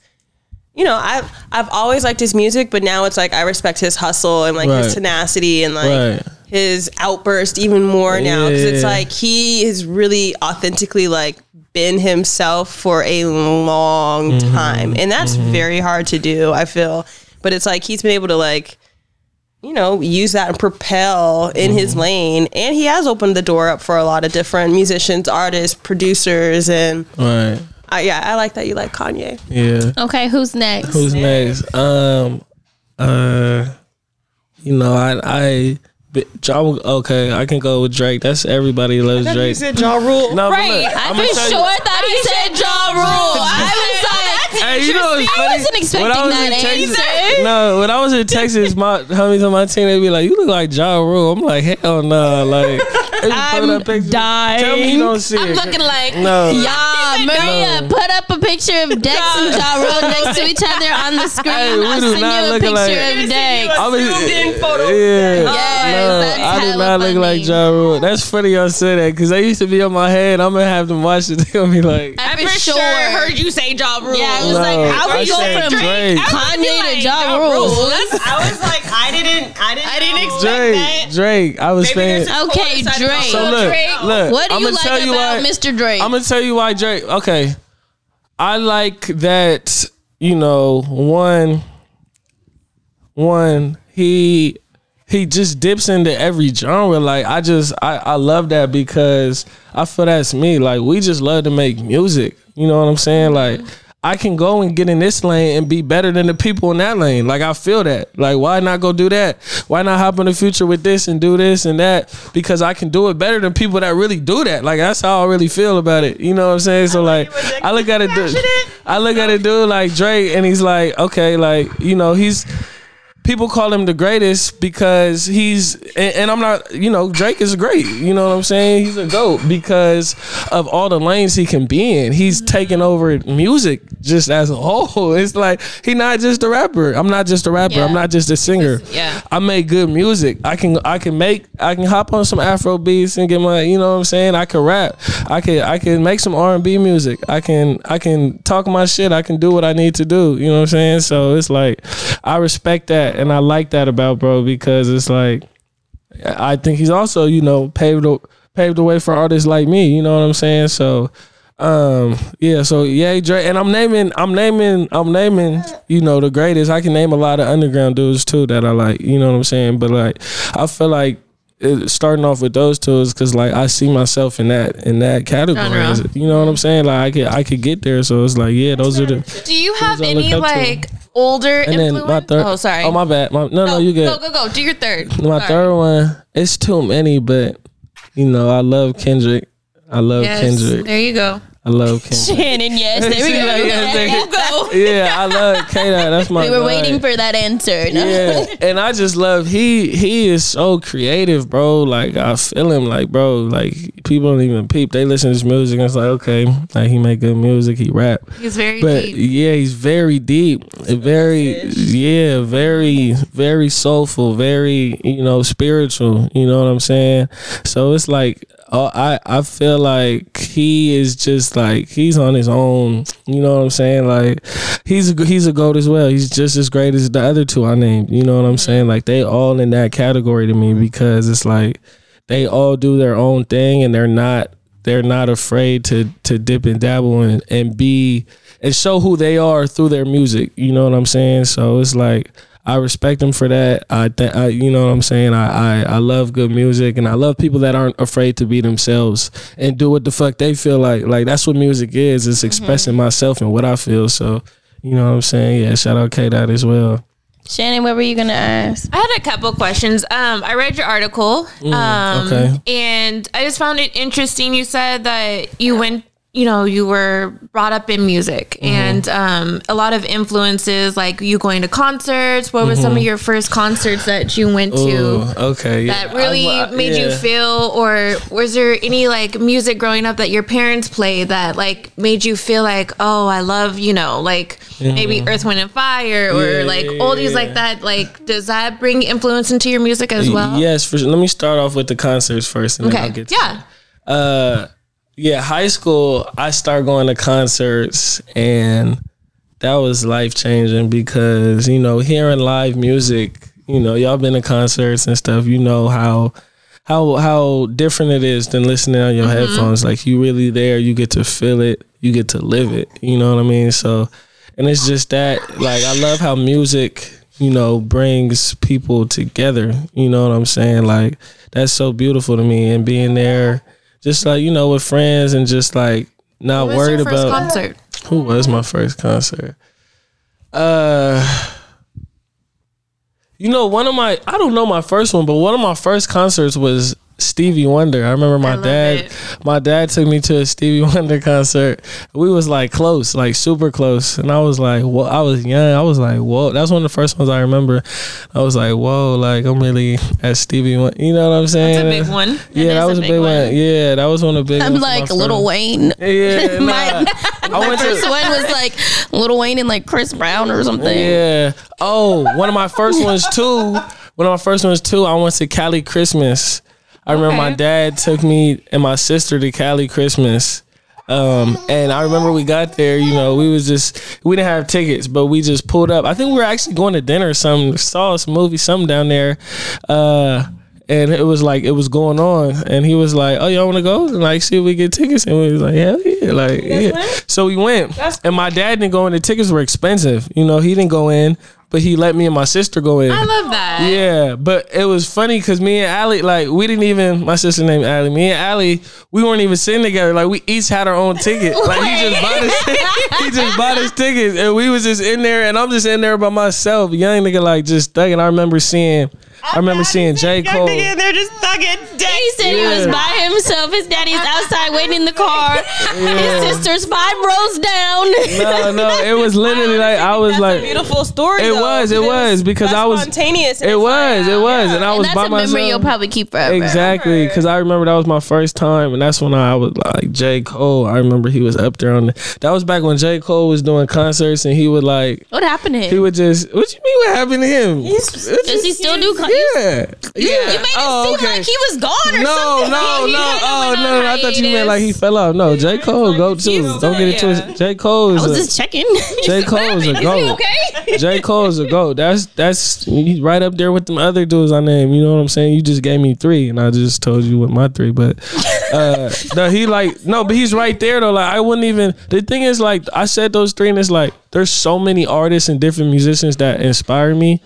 you know, I've I've always liked his music, but now it's like I respect his hustle and like Right. his tenacity and like Right. his outburst even more now because it's like he has really authentically like been himself for a long Mm-hmm. time, and that's very hard to do. I feel, but it's like he's been able to like you know, use that and propel in his Mm-hmm. lane. And he has opened the door up for a lot of different musicians, artists, producers, and Right. I, yeah, I like that you like Kanye. Yeah. Okay, who's next? Who's next? Um, uh, you know, I, I, but Ja- okay, I can go with Drake. That's everybody loves You Drake. said Ja Rule. No, Right, look, I I'ma for tell you- sure thought he said Ja Rule. I was (laughs) like, Hey, you know what's I wasn't expecting When I was that in Texas- answer. No, when I was in (laughs) Texas, my homies on my team they'd be like, "You look like Ja Rule." I'm like, "Hell no!" Like, (laughs) they be putting up pictures. Tell me you don't see I'm it. looking like no. Yeah, Maria, No. put up a picture of Dex and Ja Rule (laughs) next to each other on the screen. Hey, I'll do send not you a look picture alike. of Dex. I was, Zoomed in photo. Yeah, Yes, no, that's I did hella not look like funny. Ja Rule. That's funny y'all say that because they used to be on my head. I'm gonna have them watch it. (laughs) They're gonna be like, I For for sure sure. heard you say Ja Rule. Yeah, I was No, like, how I we go said from Drake. Kanye to Ja Rule? I was like, I didn't, I didn't, I didn't expect Drake, that. Drake. I was saying. Okay, Drake. So look, look. What do I'm you like tell you about why. Mr. Drake? I'm gonna tell you why Drake. Okay, I like that. You know, one, one. He he just dips into every genre. Like I just I I love that because I feel that's me. Like we just love to make music. You know what I'm saying? Like. I can go and get in this lane and be better than the people in that lane. Like I feel that. Like why not go do that? Why not hop in the future with this and do this and that? Because I can do it better than people that really do that. Like that's how I really feel about it. You know what I'm saying? So like I look at it dude, I look at it dude like Drake and he's like, okay, like, you know, he's people call him the greatest because he's and, and I'm not you know Drake is great. You know what I'm saying? He's a goat because of all the lanes he can be in. He's mm-hmm. taking over music just as a whole. (laughs) It's like he not just a rapper. I'm not just a rapper. I'm not just a singer. Yeah. I make good music. I can I can make I can hop on some Afro beats and get my you know what I'm saying? I can rap. I can I can make some R&B music. I can I can talk my shit. I can do what I need to do. You know what I'm saying? So it's like I respect that and I like that about bro because it's like I think he's also you know paved the paved the way for artists like me you know what I'm saying? So um yeah so yeah Drake and I'm naming I'm naming I'm naming you know the greatest. I can name a lot of underground dudes too that I like you know what I'm saying? But like I feel like it, starting off with those two is because like I see myself in that in that category you know what I'm saying like I could I could get there so it's like yeah those are the Do you have Who's I look any to? like older and then my third oh, sorry. oh my bad my, no no you Go go go. Do your third. my Sorry. third one, it's too many, but you know, I love Kendrick. I love Yes. Kendrick. There you go. I love Kendrick. Shannon, yes, there we go. Yeah, There you go. yeah, I love K That's my We were guy. waiting for that answer. No? Yeah, and I just love he he is so creative, bro. Like I feel him, like bro. Like people don't even peep. They listen to his music. and It's like okay, like he make good music. He rap. He's very But deep. yeah, he's very deep, very yeah, very very soulful, very you know spiritual. You know what I'm saying? So it's like uh, I I feel like he is just like he's on his own. You know what I'm saying? Like he's a, he's a goat as well. He's just as great as the other two I named. You know what I'm saying? Like they all in that category to me because it's like they all do their own thing and they're not they're not afraid to to dip and dabble and, and be and show who they are through their music. You know what I'm saying? So it's like I respect them for that. I think I, you know what I'm saying. I, I I love good music and I love people that aren't afraid to be themselves and do what the fuck they feel like. Like that's what music is. It's expressing myself and what I feel. So you know what I'm saying. Yeah, shout out K Dot as well. Shannon, what were you gonna ask? I had a couple questions. Um, I read your article. um, okay. and I just found it interesting. You said that you went you know you were brought up in music Mm-hmm. and um, a lot of influences like you going to concerts what were some of your first concerts that you went to Mm-hmm. Ooh, okay. yeah. that really I- I- made you feel or was there any like music growing up that your parents played that like made you feel like oh i love you know like maybe earth wind and fire or Mm-hmm. Yeah, like yeah, oldies yeah. like that like does that bring influence into your music as well Yes, for sure. Let me start off with the concerts first, and then I'll get to yeah Uh, yeah, high school, I started going to concerts, and that was life changing because you know hearing live music. You know, y'all been to concerts and stuff. You know how how how different it is than listening on your mm-hmm. headphones. Like you really there, you get to feel it, you get to live it. You know what I mean? So, and it's just that like I love how music you know brings people together. You know what I'm saying? Like that's so beautiful to me, and being there, just like you know with friends and just like not what worried about concert who was my first concert? Uh You know, one of my I don't know my first one, but one of my first concerts was Stevie Wonder. I remember my love dad it. my dad took me to a Stevie (laughs) Wonder concert. We was like close, like super close. And I was like, well, I was young. I was like, whoa. That's one of the first ones I remember. I was like, whoa, like I'm really at Stevie Wonder. You know what I'm saying? That's a big one. Yeah, That that is was a big one. Yeah, that was one of the big I'm ones like my Lil Wayne. (laughs) Yeah, My- nah. I went First to one was like Lil Wayne and like Chris Brown or something. Yeah. Oh, one of my first ones too. One of my first ones too. I went to Cali Christmas. I remember my dad took me and my sister to Cali Christmas. Um, and I remember we got there, you know, we was just we didn't have tickets, but we just pulled up. I think we were actually going to dinner or something, saw some movie, something down there. Uh and it was like it was going on, and he was like, "Oh, y'all want to go and like see if we get tickets?" And we was like, "Hell yeah!" Like, yeah. So we went, and my dad didn't go in. The tickets were expensive. You know, he didn't go in, but he let me and my sister go in. I love that. Yeah, but it was funny because me and Allie, like, we didn't even. My sister named Allie. Me and Allie, we weren't even sitting together. Like, we each had our own ticket. Like, he just bought his, (laughs) he just bought us tickets, and we was just in there, and I'm just in there by myself, young nigga, like just thugging. I remember seeing. I remember seeing J Cole. They're just thugging He said he was Yeah. by himself. His daddy's (laughs) outside waiting in the car. His sister's five rows down. No, no, it was (laughs) literally like I was That's like, a beautiful story. It though, was, it was, because that's I was- spontaneous. and it it's was, like, it was, and I and was that's by a myself. memory you'll probably keep forever. Exactly, because I remember that was my first time, and that's when I was like J Cole. I remember he was up there on. The, that was back when J Cole was doing concerts, and he would like What happened to him? he would just. What do you mean? What happened to him? Does he still do? Con- Yeah, yeah. You made it oh, seem okay. like he was gone or no, something. no, He no. kinda Oh went on no, I thought you meant like he fell off. No, J Cole go too. Don't get it twisted. J Cole is. I was a, just checking. J (laughs) Cole is a Is goat. okay? J Cole is a goat. That's that's he's right up there with them other dudes I named. You know what I'm saying? You just gave me three, and I just told you what my three. But uh, (laughs) no, he like no, but he's right there though. Like I wouldn't even. The thing is, like I said those three, and it's like there's so many artists and different musicians that inspire me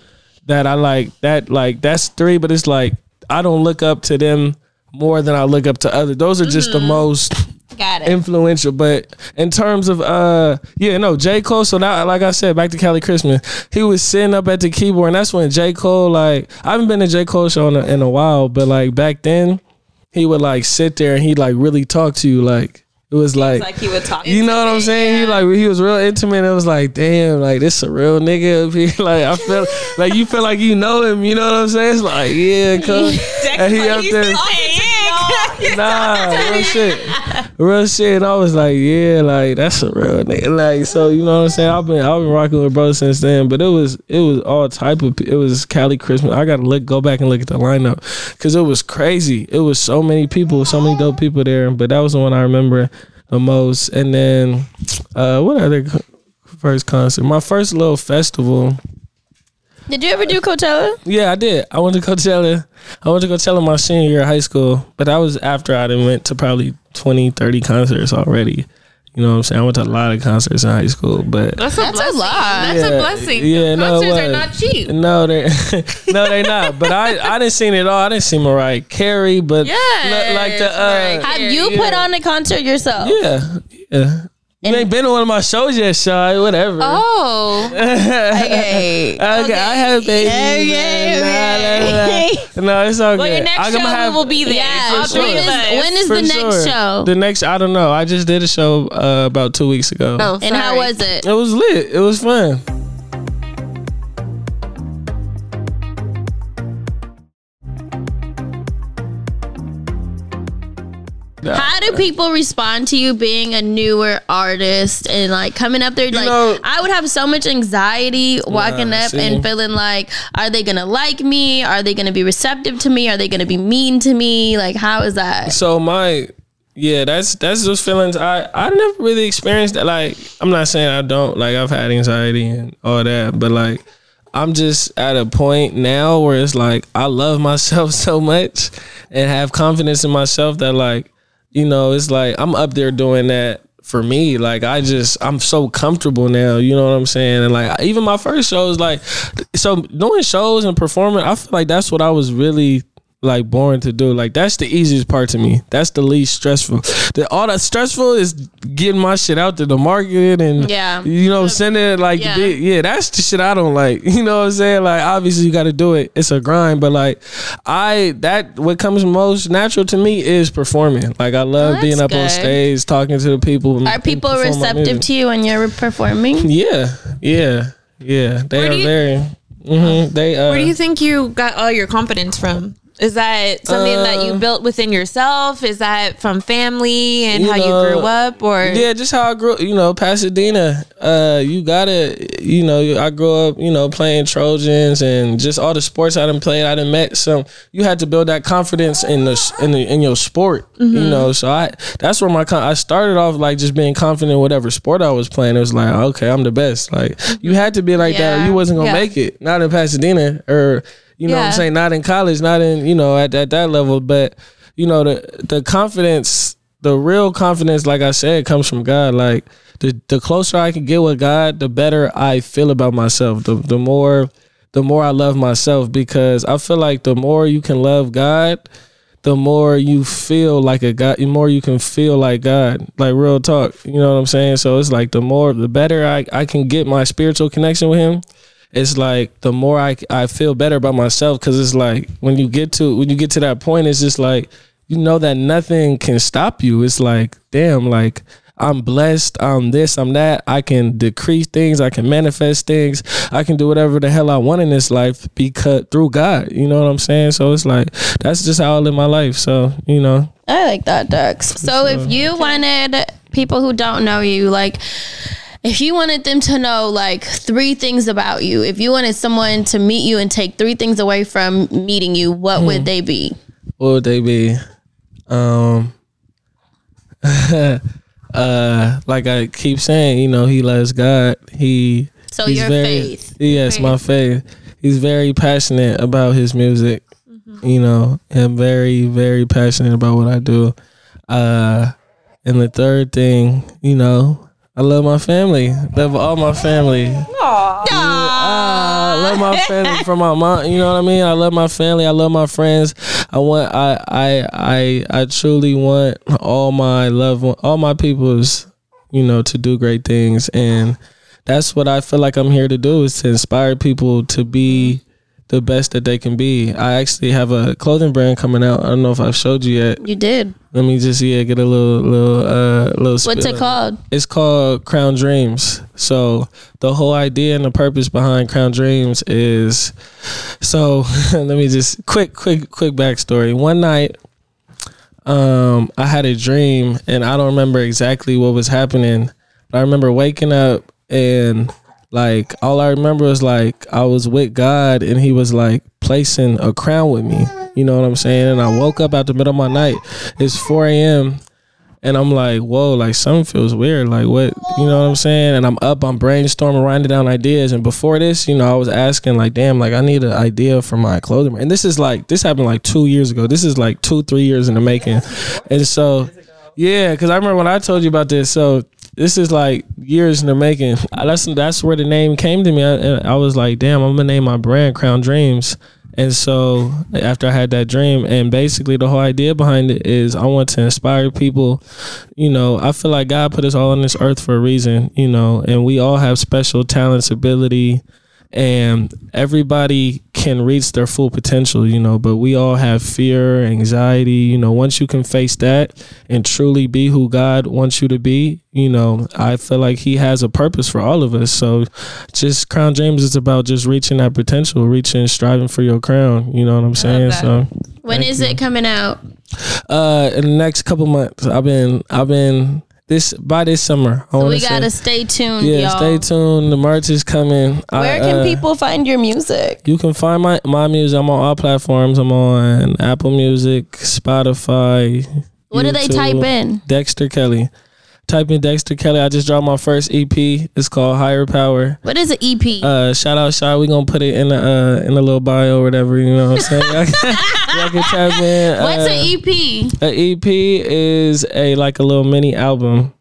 that I like. That like that's three, but it's like I don't look up to them more than I look up to others. Those are just the most Got it. influential. But in terms of uh yeah, no, J. Cole, so now like I said, back to Cali Christmas, he was sitting up at the keyboard and that's when J. Cole like I haven't been to J. Cole show in a, in a while, but like back then he would like sit there and he'd like really talk to you like it was like, Like he would talk. you know what I'm saying? He like he was real intimate. It was like, damn, like this a real nigga up here. (laughs) Like I feel like you feel like you know him. You know what I'm saying? It's like yeah, (laughs) cuz. and he up there. (laughs) Nah, real shit. Real shit. And I was like, yeah, like that's a real nigga. Like, so you know what I'm saying? I've been I've been rocking with bro since then. But it was it was all type of it was Cali Christmas. I gotta look go back and look at the lineup. Cause it was crazy. It was so many people, so many dope people there. But that was the one I remember the most. And then uh what other first concert? My first little festival. Did you ever do Coachella? Yeah, I did. I went to Coachella. I went to Coachella my senior year of high school, but that was after I done went to probably 20, 30 concerts already. You know what I'm saying? I went to a lot of concerts in high school, but That's a That's a lot. That's Yeah, a blessing. yeah, no, it Concerts are not cheap. no, they (laughs) no, they're not. But I I didn't see it all. I didn't see Mariah Carey, but yeah, like the uh, Have Carey. you put on a concert yourself? yeah, yeah, You ain't been to one of my shows yet, Shy. Whatever. Oh, (laughs) Okay. Okay, I have babies. Okay, Nah, nah, nah. No, it's all well, good. your next I'm show have- will be there. Yeah, all when three of is, when is For the next sure. show? The next, I don't know. I just did a show uh, about two weeks ago. Oh, and how was it? It was lit. It was fun. How do people respond to you being a newer artist and like coming up there? Like, know- I would have so much anxiety walking Nah, up see. and feeling like, are they gonna like me? Are they gonna be receptive to me? Are they gonna be mean to me? Like, how is that? So my yeah, that's that's those feelings. I I never really experienced that. Like I'm not saying I don't. Like I've had anxiety and all that, but like I'm just at a point now where it's like I love myself (laughs) so much and have confidence in myself that like you know it's like I'm up there doing that for me. Like i just i'm so comfortable now you know what i'm saying? And like even my first shows like so doing shows and performing i feel like that's what i was really like born to do. Like that's the easiest part to me. That's the least stressful. The, all that stressful is getting my shit out to the market and Yeah. you know sending it like Yeah. big- yeah that's the shit i don't like. (laughs) You know what i'm saying? Like obviously you got to do it. It's a grind but like i that what comes most natural to me is performing. Like i love Oh, being up on stage talking to the people Are people receptive to you when you're performing? yeah yeah yeah. They Where are you- very hmm they uh Where do you think you got all your confidence from? Is that something that you Uh, built within yourself? Is that from family and You how know, you grew up, or Yeah, just how I grew. You know, Pasadena. Uh, you gotta. You know, I grew up. You know, playing Trojans and just all the sports I done played. I done met some. You had to build that confidence in the in the in your sport. You know, so I that's where my I started off like just being confident in whatever sport I was playing. It was like okay, I'm the best. Like you had to be like that, or you wasn't gonna Yeah. make it. Not in Pasadena or. You know what I'm saying? Not in college, not in, you know, at, at that level. But, you know, the the confidence, the real confidence, like I said, comes from God. Like the the closer I can get with God, the better I feel about myself. The the more the more I love myself because I feel like the more you can love God, the more you feel like a God, the more you can feel like God. Like real talk. You know what I'm saying? So it's like the more the better I, I can get my spiritual connection with him, it's like the more I, I feel better about myself because it's like when you get to when you get to that point it's just like you know that nothing can stop you. It's like damn like i'm blessed i'm this i'm that. I can decrease things i can manifest things i can do whatever the hell i want in this life because through god you know what i'm saying? So it's like that's just how i live my life so you know. I like that, Dex. So if you wanted people who don't know you, like if you wanted them to know like three things about you, if you wanted someone to meet you and take three things away from meeting you, what Hmm. would they be? what would they be um (laughs) uh like i keep saying you know he loves god he So he's your very, faith. Yes, my faith. He's very passionate about his music. You know, and very, very passionate about what I do. Uh and the third thing, you know, I love my family. Love all my family. Ah, I love my family from my mom. You know what I mean? I love my family. I love my friends. I want. I. I. I. I truly want all my loved one, all my peoples, you know, to do great things, and that's what I feel like I'm here to do is to inspire people to be the best that they can be. I actually have a clothing brand coming out. I don't know if I've showed you yet. You did. Let me just yeah get a little little uh little. What's spill. it called? It's called Crown Dreams. So the whole idea and the purpose behind Crown Dreams is so (laughs) let me just quick quick quick backstory. One night um I had a dream and I don't remember exactly what was happening. But I remember waking up and like all I remember was like I was with God and he was like placing a crown with me. You know what I'm saying? And I woke up out the middle of my night. It's 4 a.m. And I'm like, whoa, like something feels weird. Like what, you know what I'm saying? And I'm up, I'm brainstorming, writing down ideas. And before this, you know, I was asking like, damn, like I need an idea for my clothing. And this is like, this happened like two years ago. This is like two, three years in the making. And so, yeah, because I remember when I told you about this. So this is like years in the making. That's that's where the name came to me. I, and I was like, damn, I'm gonna name my brand Crown Dreams. And so after I had that dream, and basically the whole idea behind it is I want to inspire people. You know, I feel like God put us all on this earth for a reason, you know, and we all have special talents, ability, and everybody can reach their full potential, you know, but we all have fear, anxiety, you know, once you can face that and truly be who God wants you to be, you know, I feel like he has a purpose for all of us. So just Crown Dreams is about just reaching that potential, reaching, striving for your crown, you know what I'm saying? So when is you. it coming out? uh in the next couple months, I've been I've been this by this summer. I So we gotta stay tuned, yeah, y'all. stay tuned. The merch is coming. Where I, can uh, people find your music? You can find my my music. I'm on all platforms. I'm on Apple Music, Spotify. What do they type in? Dexter Kelly. Type in Dexter Kelly. I just dropped my first EP. It's called Higher Power. What is an EP? Uh, shout out, shout. We gonna put it in the uh in the little bio or whatever. You know what I'm saying? (laughs) Y'all can, y'all can tap in. What's uh, an EP? An EP is a like a little mini album,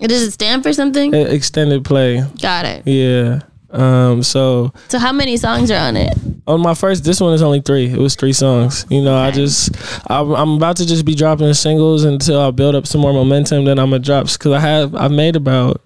Does it stand for something? extended play. Got it. Yeah. Um. So So how many songs are on it? on my first this one is only three it was three songs you know i just I'm, I'm about to just be dropping singles until i build up some more momentum then i'm gonna drop because i have i've made about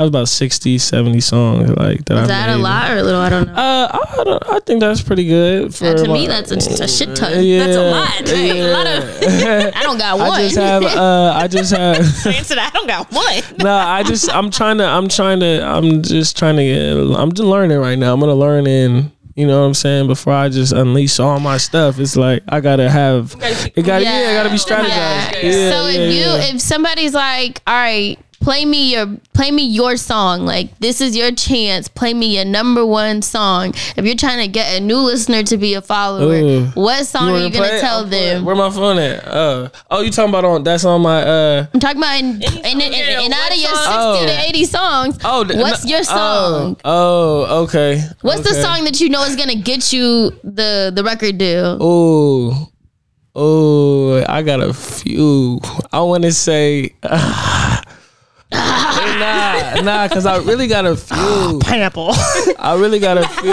i was about 60 70 songs like that Is I've that a lot or a little? I don't know. uh I, don't, I think that's pretty good for to me, that's a, a shit ton. yeah, That's a lot. (laughs) a lot of. I don't got (laughs) one. I just have uh I just have (laughs) Answer that. I don't got one. no, I just I'm trying to I'm trying to I'm just trying to get I'm just learning right now. I'm gonna learn in you know what I'm saying before I just unleash all my stuff. It's like I gotta have it got yeah, I gotta be strategized. Yeah. so if you yeah. if somebody's like, all right, play me your play me your song, like this is your chance, play me your number one song. If you're trying to get a new listener to be a follower, Ooh. what song are you gonna it? tell I'll them? Where my phone at? Uh, oh, you talking about on? That's on my. uh I'm talking about in, and, and, and, and out of your 60 Oh. to 80 songs, Oh, what's no- your song? Oh, oh okay. What's the song that you know is gonna get you the the record deal? Oh, oh, I got a few. I want to say. Nah, nah, because I really got a (gasps) oh, few. Pineapple. (laughs) I really got a few.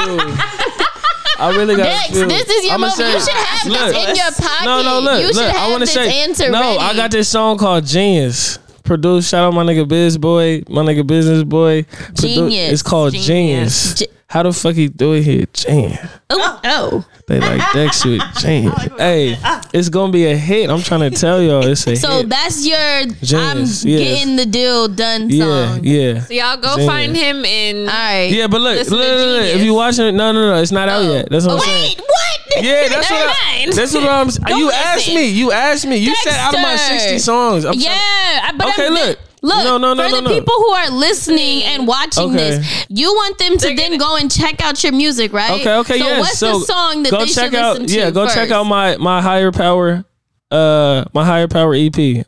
I really got Dex, a few. this is your I'ma moment. You should have this in your pocket. No, no, look, you should look. have I want to this say answer no. ready. I got this song called Genius. Produced, shout out my nigga Biz Boy, my nigga Business Boy. Produ- Genius. It's called Genius. Ge- How the fuck he do it here? Genius. Oh, oh. They like that shit. Genius. Hey, it's gonna be a hit. I'm trying to tell y'all, it's a So hit. that's your Genius, I'm yes. getting the deal done yeah, song. yeah. So y'all go Genius. find him in. All right. Yeah, but look, Listen look, to look, look, if you watching it, no, no, no, it's not out Oh. yet. That's what I'm saying. Wait, what? (laughs) Yeah, that's Never what. I, mind. that's what I'm. s- (laughs) You asked listen. me. You asked me. You said out of my Dexter. sixty songs. I'm Yeah, I- but Okay, I'm, look. Look, No, no, no, for no, the no. people who are listening and watching Okay. this, you want them to then go and check out your music, right? Okay, okay, So yes. what's so the song that go they check should out? listen to? yeah, go check first? out my my higher power, uh, my higher power EP.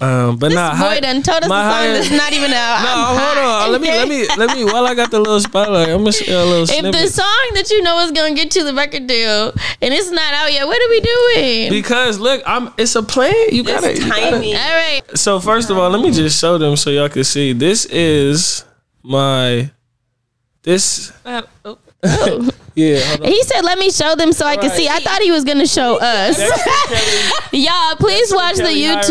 Um, but This not boy done told us my a song higher- that's not even out. (laughs) No, I'm hold hot. on. Let me let me let me. While I got the little spotlight, I'm gonna share a little If snippet. the song that you know is gonna get you the record deal and it's not out yet, what are we doing? because look, I'm. It's a plan. You gotta. It's you gotta- All right. So first of all, let me just show them so y'all can see. This is my. This Uh, oh. (laughs) yeah. Hold on. He said, "Let me show them so I can Right. see." I thought he was gonna show us. (laughs) Y'all, please watch the Kelly Higher Power.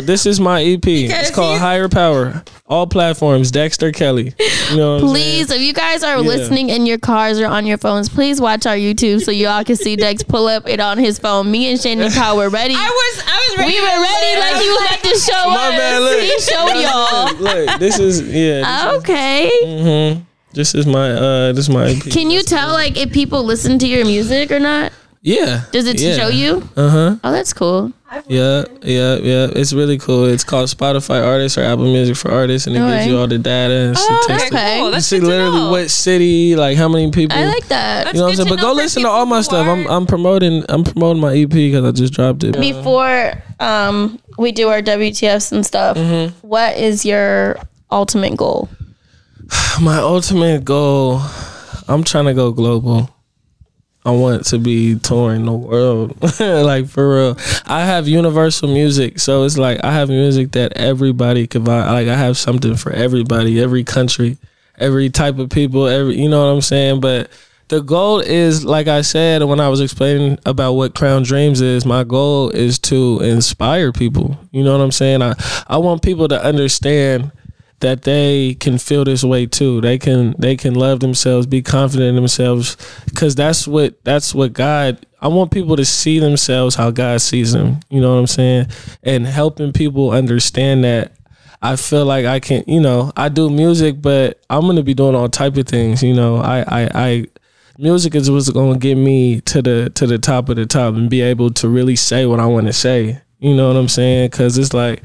YouTube. This is my EP. Because it's called Higher Power. All platforms. Dexter Kelly. You know what Please, if you guys are Yeah. listening in your cars or on your phones, please watch our YouTube so y'all can see Dex pull up it on his phone. Me and Shannon Kyle were ready. I was. I was ready. we were ready like he was about to show My us. bad. Look. He showed y'all. Look, look, this is yeah. Okay. Mm-hmm. This is my uh. This is my (laughs) EP. Can you tell like if people listen to your music or not? Yeah. Does it yeah. show you? Uh huh. Oh, that's cool. Yeah, yeah, yeah. It's really cool. It's called Spotify Artists or Apple Music for Artists, and it gives you all the data and Oh, statistics. okay. Cool. You see literally know. what city, like how many people. I like that. you know what I'm saying? But go listen to all my stuff. I'm I'm promoting I'm promoting my EP because I just dropped it. Before um we do our WTFs and stuff, Mm-hmm. what is your ultimate goal? (sighs) My ultimate goal, I'm trying to go global. I want to be touring the world, (laughs) like for real. I have universal music, so it's like I have music that everybody could buy. Like I have something for everybody, every country, every type of people, every you know what I'm saying. But the goal is like I said when I was explaining about what Crown Dreams is, my goal is to inspire people. You know what I'm saying? I I want people to understand that they can feel this way too. They can they can love themselves, be confident in themselves cuz that's what that's what God I want people to see themselves how God sees them. You know what I'm saying? And helping people understand that I feel like I can, you know, I do music, but I'm gonna be doing all type of things. You know, I, I, I music is what's gonna get me to the to the top of the top and be able to really say what I want to say. You know what I'm saying? Cause it's like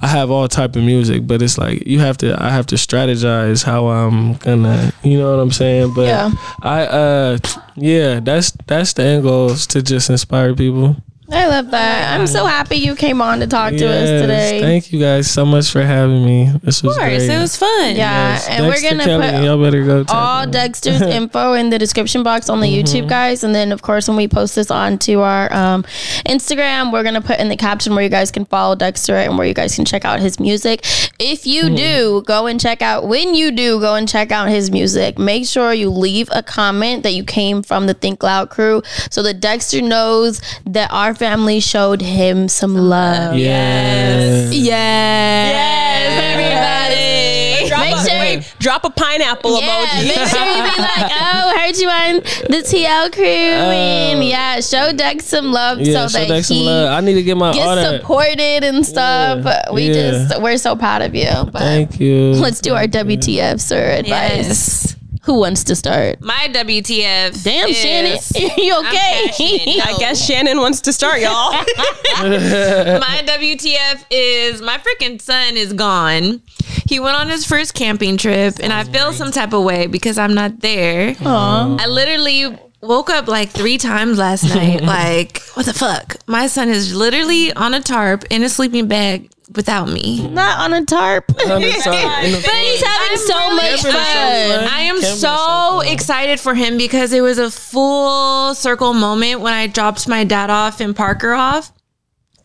I have all type of music, but it's like you have to I have to strategize how I'm gonna you know what I'm saying? But Yeah. I uh yeah, that's that's the end goal is to just inspire people. I love that. I'm so happy you came on to talk to us today. Thank you guys so much for having me. This was Of course, great. it was fun. yeah, Yes, and Dexter we're gonna Kelly, put y'all better go check all him. Dexter's (laughs) info in the description box on the Mm-hmm. YouTube, guys. And then, of course, when we post this onto our um, Instagram, we're gonna put in the caption where you guys can follow Dexter and where you guys can check out his music. If you Mm-hmm. do go and check out, when you do go and check out his music, make sure you leave a comment that you came from the Think Loud crew, so that Dexter knows that our family showed him some love. Yes. Yes, Yes, everybody. Drop Make a, sure. wait, drop a pineapple Yeah, emoji. make sure you be (laughs) like, oh, heard you on the TL crew, and oh. yeah, show Dex some love Yeah, so so that that's some he love. I need to get my gets order. supported and stuff. Yeah, we yeah. just we're so proud of you. But Thank you. let's do our WTF, sir. Advice. Yes. Who wants to start? My WTF. Damn, is- Shannon, (laughs) you okay? passionate. (laughs) I guess Shannon wants to start, y'all. (laughs) my WTF is my freaking son is gone. He went on his first camping trip, and I feel some type of way because I'm not there. I literally woke up like three times last night. like, what the fuck? My son is literally on a tarp in a sleeping bag without me. Not on a tarp. On the (laughs) side, in the But he's having so much Camping is so fun. fun. I am Camping so so excited for him because it was a full circle moment when I dropped my dad off and Parker off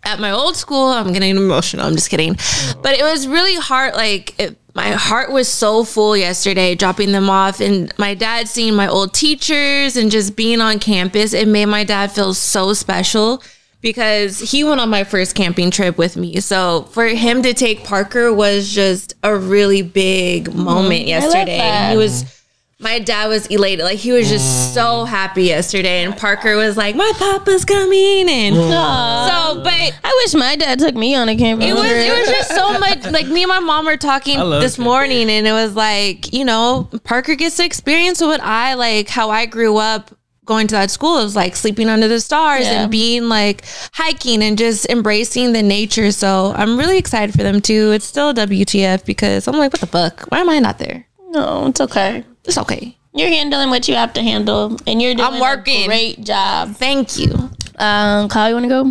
at my old school. I'm getting emotional. I'm just kidding. But it was really hard. Like, it, my heart was so full yesterday dropping them off. And my dad seeing my old teachers and just being on campus, it made my dad feel so special because he went on my first camping trip with me. So for him to take Parker was just a really big moment mm, yesterday. that. He was my dad was elated. Like he was just so happy yesterday. And Parker was like, My papa's coming and mm. so but I wish my dad took me on a camping it was trip. it was just so much like me and my mom were talking I love this camping. morning and it was like, you know, Parker gets to experience what I like how I grew up going to that school. is like sleeping under the stars Yeah. and being like hiking and just embracing the nature. So I'm really excited for them too. It's still a WTF because I'm like, what the fuck? Why am I not there? no, it's okay. It's okay. You're handling what you have to handle, and you're doing I'm working. a great job. Thank you. Um, Kyle, you want to go?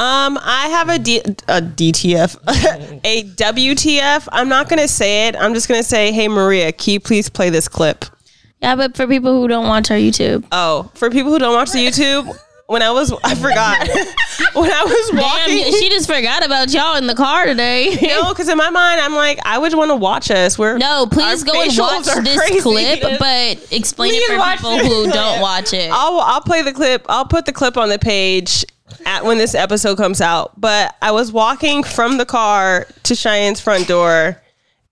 Um, I have a, D, a DTF, (laughs) a WTF. I'm not gonna say it. I'm just gonna say, hey Maria, can you please play this clip? Yeah, but for people who don't watch our YouTube, Oh, for people who don't watch the YouTube, when I was, I forgot. (laughs) when I was damn, walking, she just forgot about y'all in the car today. (laughs) no, because in my mind, I'm like, I would want to watch us. We're No, please go and watch this crazy. clip, (laughs) but explain Please it for people it. who don't watch it. I'll I'll play the clip. I'll put the clip on the page at when this episode comes out. But I was walking from the car to Cheyenne's front door,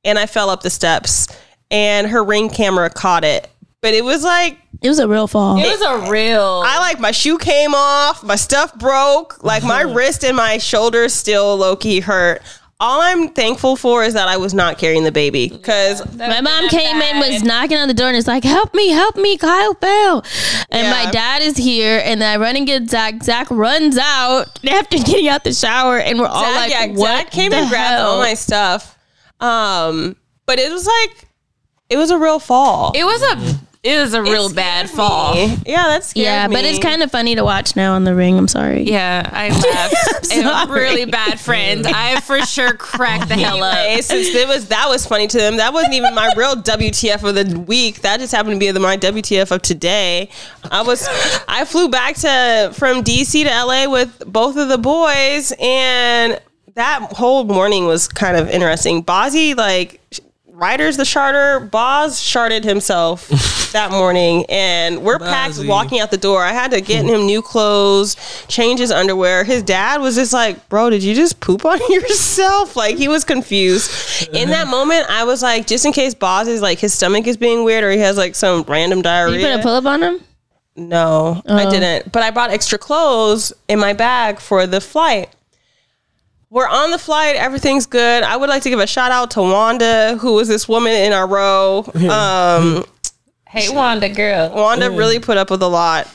and I fell up the steps, and her ring camera caught it. But it was like It was a real fall. It was a real I like my shoe came off, my stuff broke, like my wrist and my shoulders still low key hurt. All I'm thankful for is that I was not carrying the baby because My mom came in, was knocking on the door, and it's like, "Help me, help me, Kyle fell." And my dad is here, and then I run and get Zach. Zach runs out (laughs) after getting out the shower, and we're all Zach, like, yeah, "What Zach came the and grabbed hell? all my stuff. Um, but it was like it was a real fall. it was a it was a real bad fall. Yeah, that's Yeah, but it's kind of funny to watch now on the ring. I'm sorry. Yeah, I (laughs) laughed. and I'm sorry. really bad friends. I for sure cracked the hell up. Anyway, since it was that was funny to them, that wasn't even my real WTF of the week. That just happened to be the, my WTF of today. I was I flew back to from DC to LA with both of the boys, and that whole morning was kind of interesting. Bozzy like Ryder's the charter. Boz charted himself (laughs) that morning, and we're packed Bozzy. walking out the door. I had to get him new clothes, change his underwear. His dad was just like, "Bro, did you just poop on (laughs) yourself?" Like he was confused. In that moment, I was like, just in case Boz is like his stomach is being weird or he has like some random diarrhea. You put a pull up on him? No, I oh. didn't. But I brought extra clothes in my bag for the flight. We're on the flight. Everything's good. I would like to give a shout out to Wanda, who was this woman in our row. Um, Hey, Wanda, girl. Wanda really put up with a lot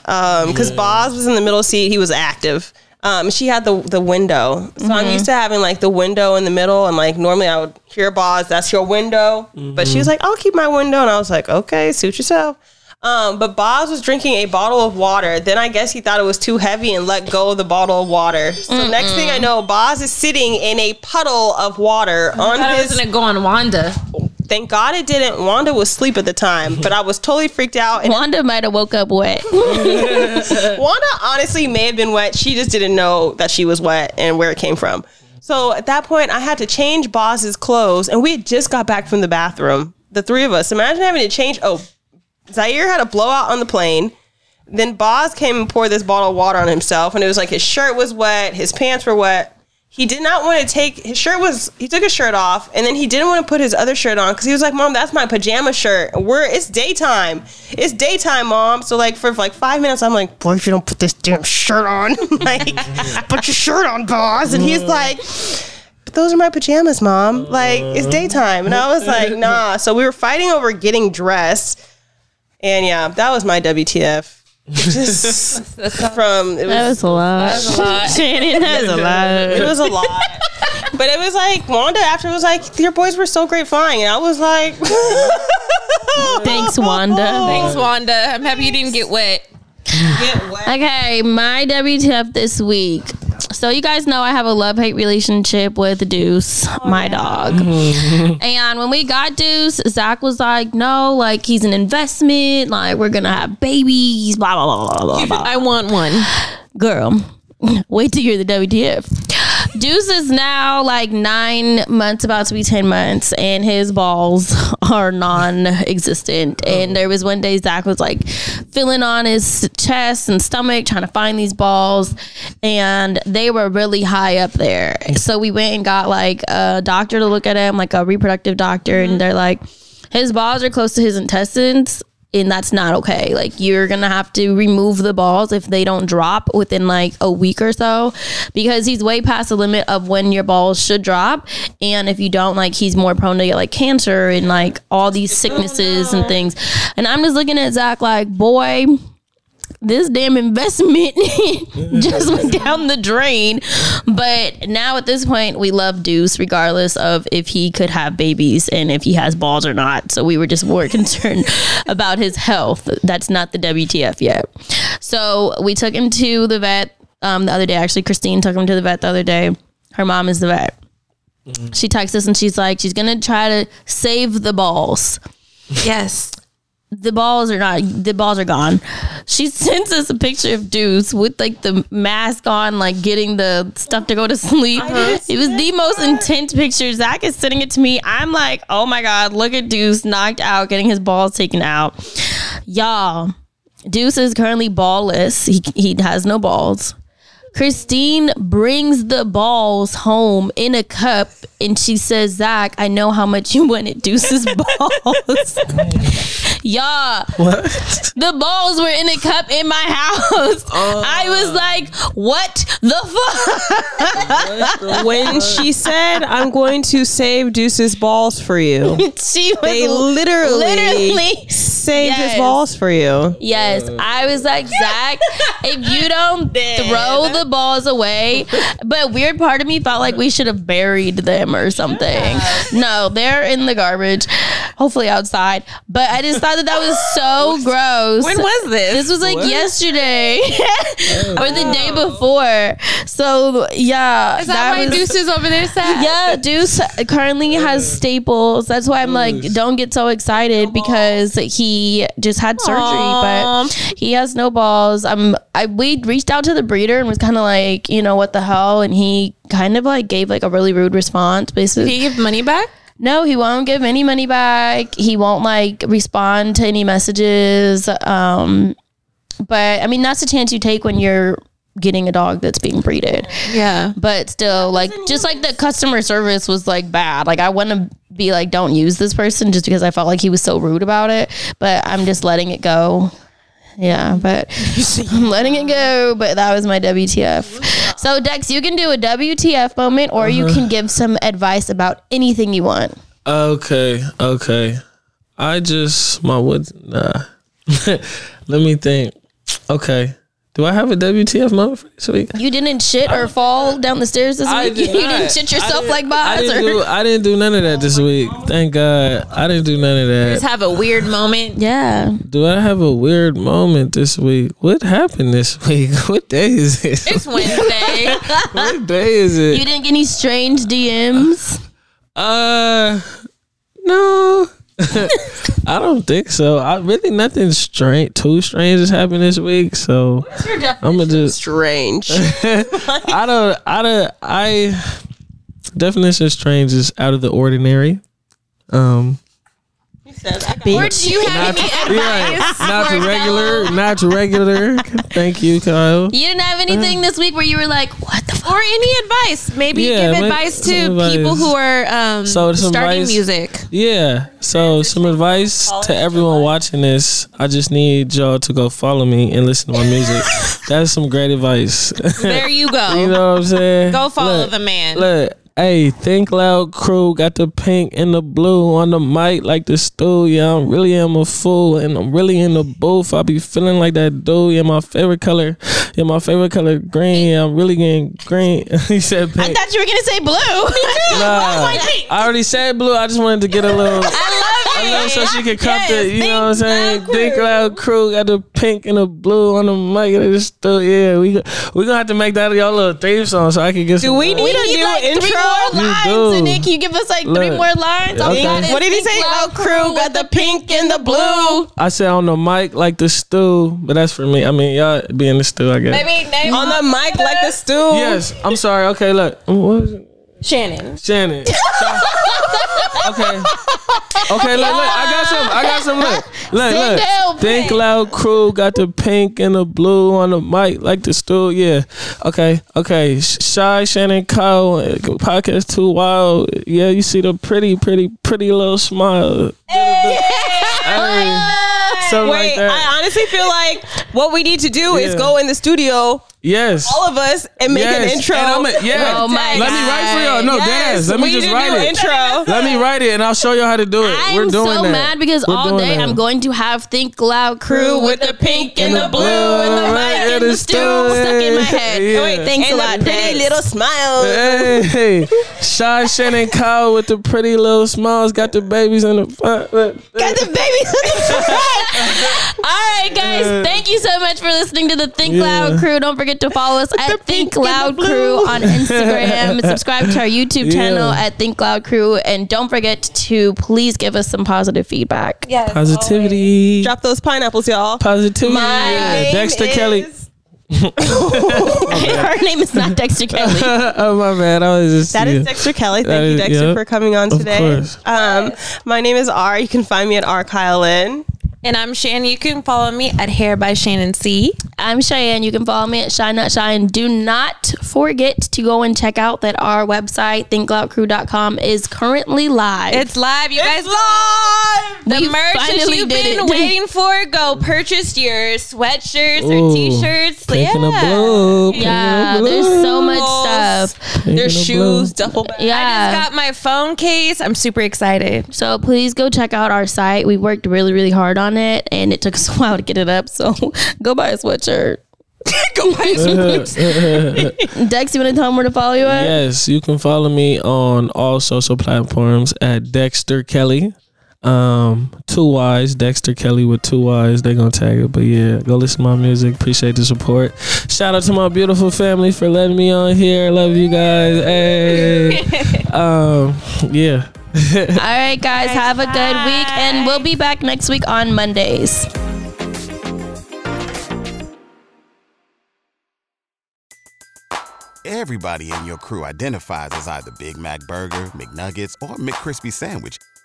because Boz was in the middle seat. He was active. Um, she had the the window, so I'm used to having like the window in the middle, and like normally I would hear Boz, "That's your window," but she was like, "I'll keep my window," and I was like, "Okay, suit yourself." Um, but Boz was drinking a bottle of water. Then I guess he thought it was too heavy and let go of the bottle of water. So next thing I know, Boz is sitting in a puddle of water on I thought his was gonna go on Wanda. Thank God it didn't. Wanda was asleep at the time, but I was totally freaked out. And Wanda might have woke up wet. (laughs) (laughs) Wanda honestly may have been wet. She just didn't know that she was wet and where it came from. So at that point, I had to change Boz's clothes, and we had just got back from the bathroom. The three of us. Imagine having to change. Oh, Zaire had a blowout on the plane. Then Boz came and poured this bottle of water on himself, and it was like his shirt was wet, his pants were wet. He did not want to take his shirt was he took his shirt off, and then he didn't want to put his other shirt on because he was like, "Mom, that's my pajama shirt. We're it's daytime. It's daytime, Mom." So like for like five minutes, I'm like, "Boy, if you don't put this damn shirt on, (laughs) like put your shirt on, Boz." And he's like. Those are my pajamas, mom. Like it's daytime, and I was like, nah. So we were fighting over getting dressed, and yeah, that was my WTF. Just (laughs) from it That was was a lot. (laughs) Shannon, was a lot. it was a lot, but it was like Wanda after it was like, your boys were so great flying, and I was like, (laughs) Thanks, Wanda. Thanks, Wanda. I'm happy you didn't get wet. get wet. Okay, my WTF this week. So you guys know I have a love hate relationship with Deuce, my dog. (laughs) and when we got Deuce, Zach was like, "No, like he's an investment. Like we're gonna have babies." Blah blah blah blah blah. blah. I want one. Girl, wait to hear the WTF. Deuce is now like nine months, about to be 10 months, and his balls (laughs) are non existent. Oh. And there was one day Zach was like feeling on his chest and stomach, trying to find these balls, and they were really high up there. So we went and got like a doctor to look at him, like a reproductive doctor, and mm-hmm. they're like, his balls are close to his intestines and that's not okay. Like you're gonna have to remove the balls if they don't drop within like a week or so, because he's way past the limit of when your balls should drop. And if you don't, like he's more prone to get like cancer and like all these sicknesses and things. And I'm just looking at Zach like, boy. This damn investment (laughs) just went down the drain. But now at this point, we love Deuce regardless of if he could have babies and if he has balls or not. So we were just more (laughs) concerned about his health. That's not the WTF yet. So we took him to the vet um, the other day. Actually, Christine took him to the vet the other day. Her mom is the vet. She texts us and she's like, she's gonna try to save the balls Yes. The balls are not the balls are gone. She (laughs) sends us a picture of Deuce with like the mask on, like getting the stuff to go to sleep. It was the most intense picture. Zach is sending it to me. I'm like, oh my god, look at Deuce knocked out, getting his balls taken out. Y'all, Deuce is currently ballless. He he has no balls. Christine brings the balls home in a cup and she says, Zach, I know how much you wanted Deuce's (laughs) balls. (laughs) Y'all, What? the balls were in a cup in my house. Uh. I was like, what the fuck? (laughs) when she said, "I'm going to save Deuce's balls for you," she was they literally, literally saved Yes. his balls for you. Yes, I was like, Zach, if you don't throw the balls away, (laughs) but weird part of me felt like we should have buried them or something. No, they're in the garbage, hopefully outside. But I just thought that that was so (laughs) gross. When was this? This was like yesterday (laughs) or the day oh, before. So yeah, Is that, why was- Deuce is over there sad? yeah, Deuce currently has oh. staples. That's why I'm like, don't get so excited because he just had surgery, Aw. but he has no balls. I'm I we reached out to the breeder and was kind of like, you know, what the hell? And he kind of like gave like a really rude response, basically. he give money back? No, he won't give any money back. He won't like respond to any messages. Um, but I mean, that's a chance you take when you're getting a dog that's being breeded. Yeah. But still, like, just like the customer service was like bad. Like, I want to be like, don't use this person just because I felt like he was so rude about it. But I'm just letting it go. Yeah, but (laughs) I'm letting it go. But that was my WTF. So, Dex, you can do a WTF moment or you uh-huh. can give some advice about anything you want. Okay, okay. I just my what? Nah. (laughs) Let me think. Okay. Do I have a WTF moment for this week? You didn't shit or fall down the stairs this I week? did (laughs) you not. didn't shit yourself like didn't- I Boz? didn't, Or? do, I didn't do none of that this week. Thank God. I didn't do none of that. Just have a weird moment. Yeah. Do I have a weird moment this week? What happened this week? (laughs) What day is it? It's (laughs) Wednesday. what day is it? You didn't get any strange DMs? Uh, no. (laughs) I don't think so. I really nothing strange, too strange has happened this week. So I'm gonna just. Strange. (laughs) I don't. I don't. I definition of strange is out of the ordinary. Um, or do you have any yeah, advice? not for the regular, fellow- not the regular. Thank you, Kyle. You didn't have anything this week where you were like, what the fuck? Or any advice? Maybe Yeah, give ma- advice to some advice. people who are um, So some starting advice- music. Yeah. So some advice to everyone watching this. I just need y'all to go follow me and listen to my music. (laughs) That's some great advice. There you go. (laughs) you know what I'm saying? Go follow Look, the man. Look, hey, Think Loud crew got the pink and the blue on the mic like the stool. Yeah, I'm really am a fool and I'm really in the booth. I be feeling like that dude. Yeah, my favorite color. Yeah, my favorite color green. Yeah, I'm really getting green. (laughs) he said I thought you were going to say blue. (laughs) Nah, I already said blue. I just wanted to get a little. I love I it. love so she could come Yes, to, you know what I'm saying? Think Loud Crew. Got the pink and the blue on the mic. And it's still, yeah, we go- we gonna have to make that y'all little theme song so I can get some. Do we need We to need do like an three intro? more You lines. do. And then can you give us like three more lines? All we Okay. got What did he say? Loud Loud crew got the pink and the blue. I said on the mic like the stew, but that's for me. I mean, y'all be in the stew, I guess. Maybe name On the mic like the stool. Yes, I'm sorry. Okay, look. What was it? Shannon. Shannon. (laughs) (laughs) okay. Okay, look, look. I got some. I got some. Look, look, Sing look. down, Think Pink. loud crew got the pink and the blue on the mic like the stool. Yeah. Okay. Okay. Sh- Shy Shannon Kyle podcast too wild. Yeah, you see the pretty, pretty, pretty little smile. Hey. (laughs) Something Wait, like. I honestly feel like what we need to do is go in the studio, yes. all of us, and make an Yes, intro. and I'm a- yeah. Oh my Let me write for y'all. No, Yes, deadass. Let we me need just write it. intro. Let me write it, and I'll show you how to do it. I'm We're doing so that. mad because We're all day that. I'm going to have Think Loud Crew with the pink and the blue and the Right, mic and and the the stew stew. stuck in my head. Yeah. Oh, wait, thanks and a lot, the pretty Dex. little smile. Hey, Shy Shannon Kyle with the pretty little smiles got the babies in the front. Got the babies in the front. (laughs) All right, guys. Thank you so much for listening to the Think Yeah. Loud Crew. Don't forget to follow us (laughs) at Think Loud Crew on Instagram. (laughs) Subscribe to our YouTube Yeah. channel at Think Loud Crew, and don't forget to please give us some positive feedback. Yes. Positivity. Drop those pineapples, y'all. Positivity. My Yeah, name Dexter is- Kelly. (laughs) Her name is not Dexter Kelly. oh my man, I was just That yeah. is Dexter Kelly. Thank That you, is- Dexter, yep. for coming on Of today. course. Um, my name is R. You can find me at R Kyle Lynn. And I'm Shannon. You can follow me at Hair by Shannon C. I'm Cheyenne. You can follow me at Shine Not Shy. And do not forget to go and check out that our website, thinkloudcrew.com, is currently live. It's live, you guys. live. The We merch that finally you've been it. waiting for, go purchase your sweatshirts Ooh. or t-shirts. Yeah. and blue. Yeah, and there's so much stuff. Pink There's shoes, blue. duffel bag. Yeah. I just got my phone case. I'm super excited. So please go check out our site. We worked really, really hard on it, and it took us (laughs) a while to get it up. So (laughs) go buy a sweatshirt. (laughs) Go buy some- Dex, you want to tell them where to follow you at? Yes, you can follow me on all social platforms at Dexter Kelly. Um, two Y's, Dexter Kelly with two Y's. They gonna tag it, but yeah, go listen to my music. Appreciate the support. Shout out to my beautiful family for letting me on here. Love you guys. Hey, (laughs) um, yeah. (laughs) All right, guys, have a good week, and we'll be back next week on Mondays. Everybody in your crew identifies as either Big Mac Burger, McNuggets, or McCrispy Sandwich.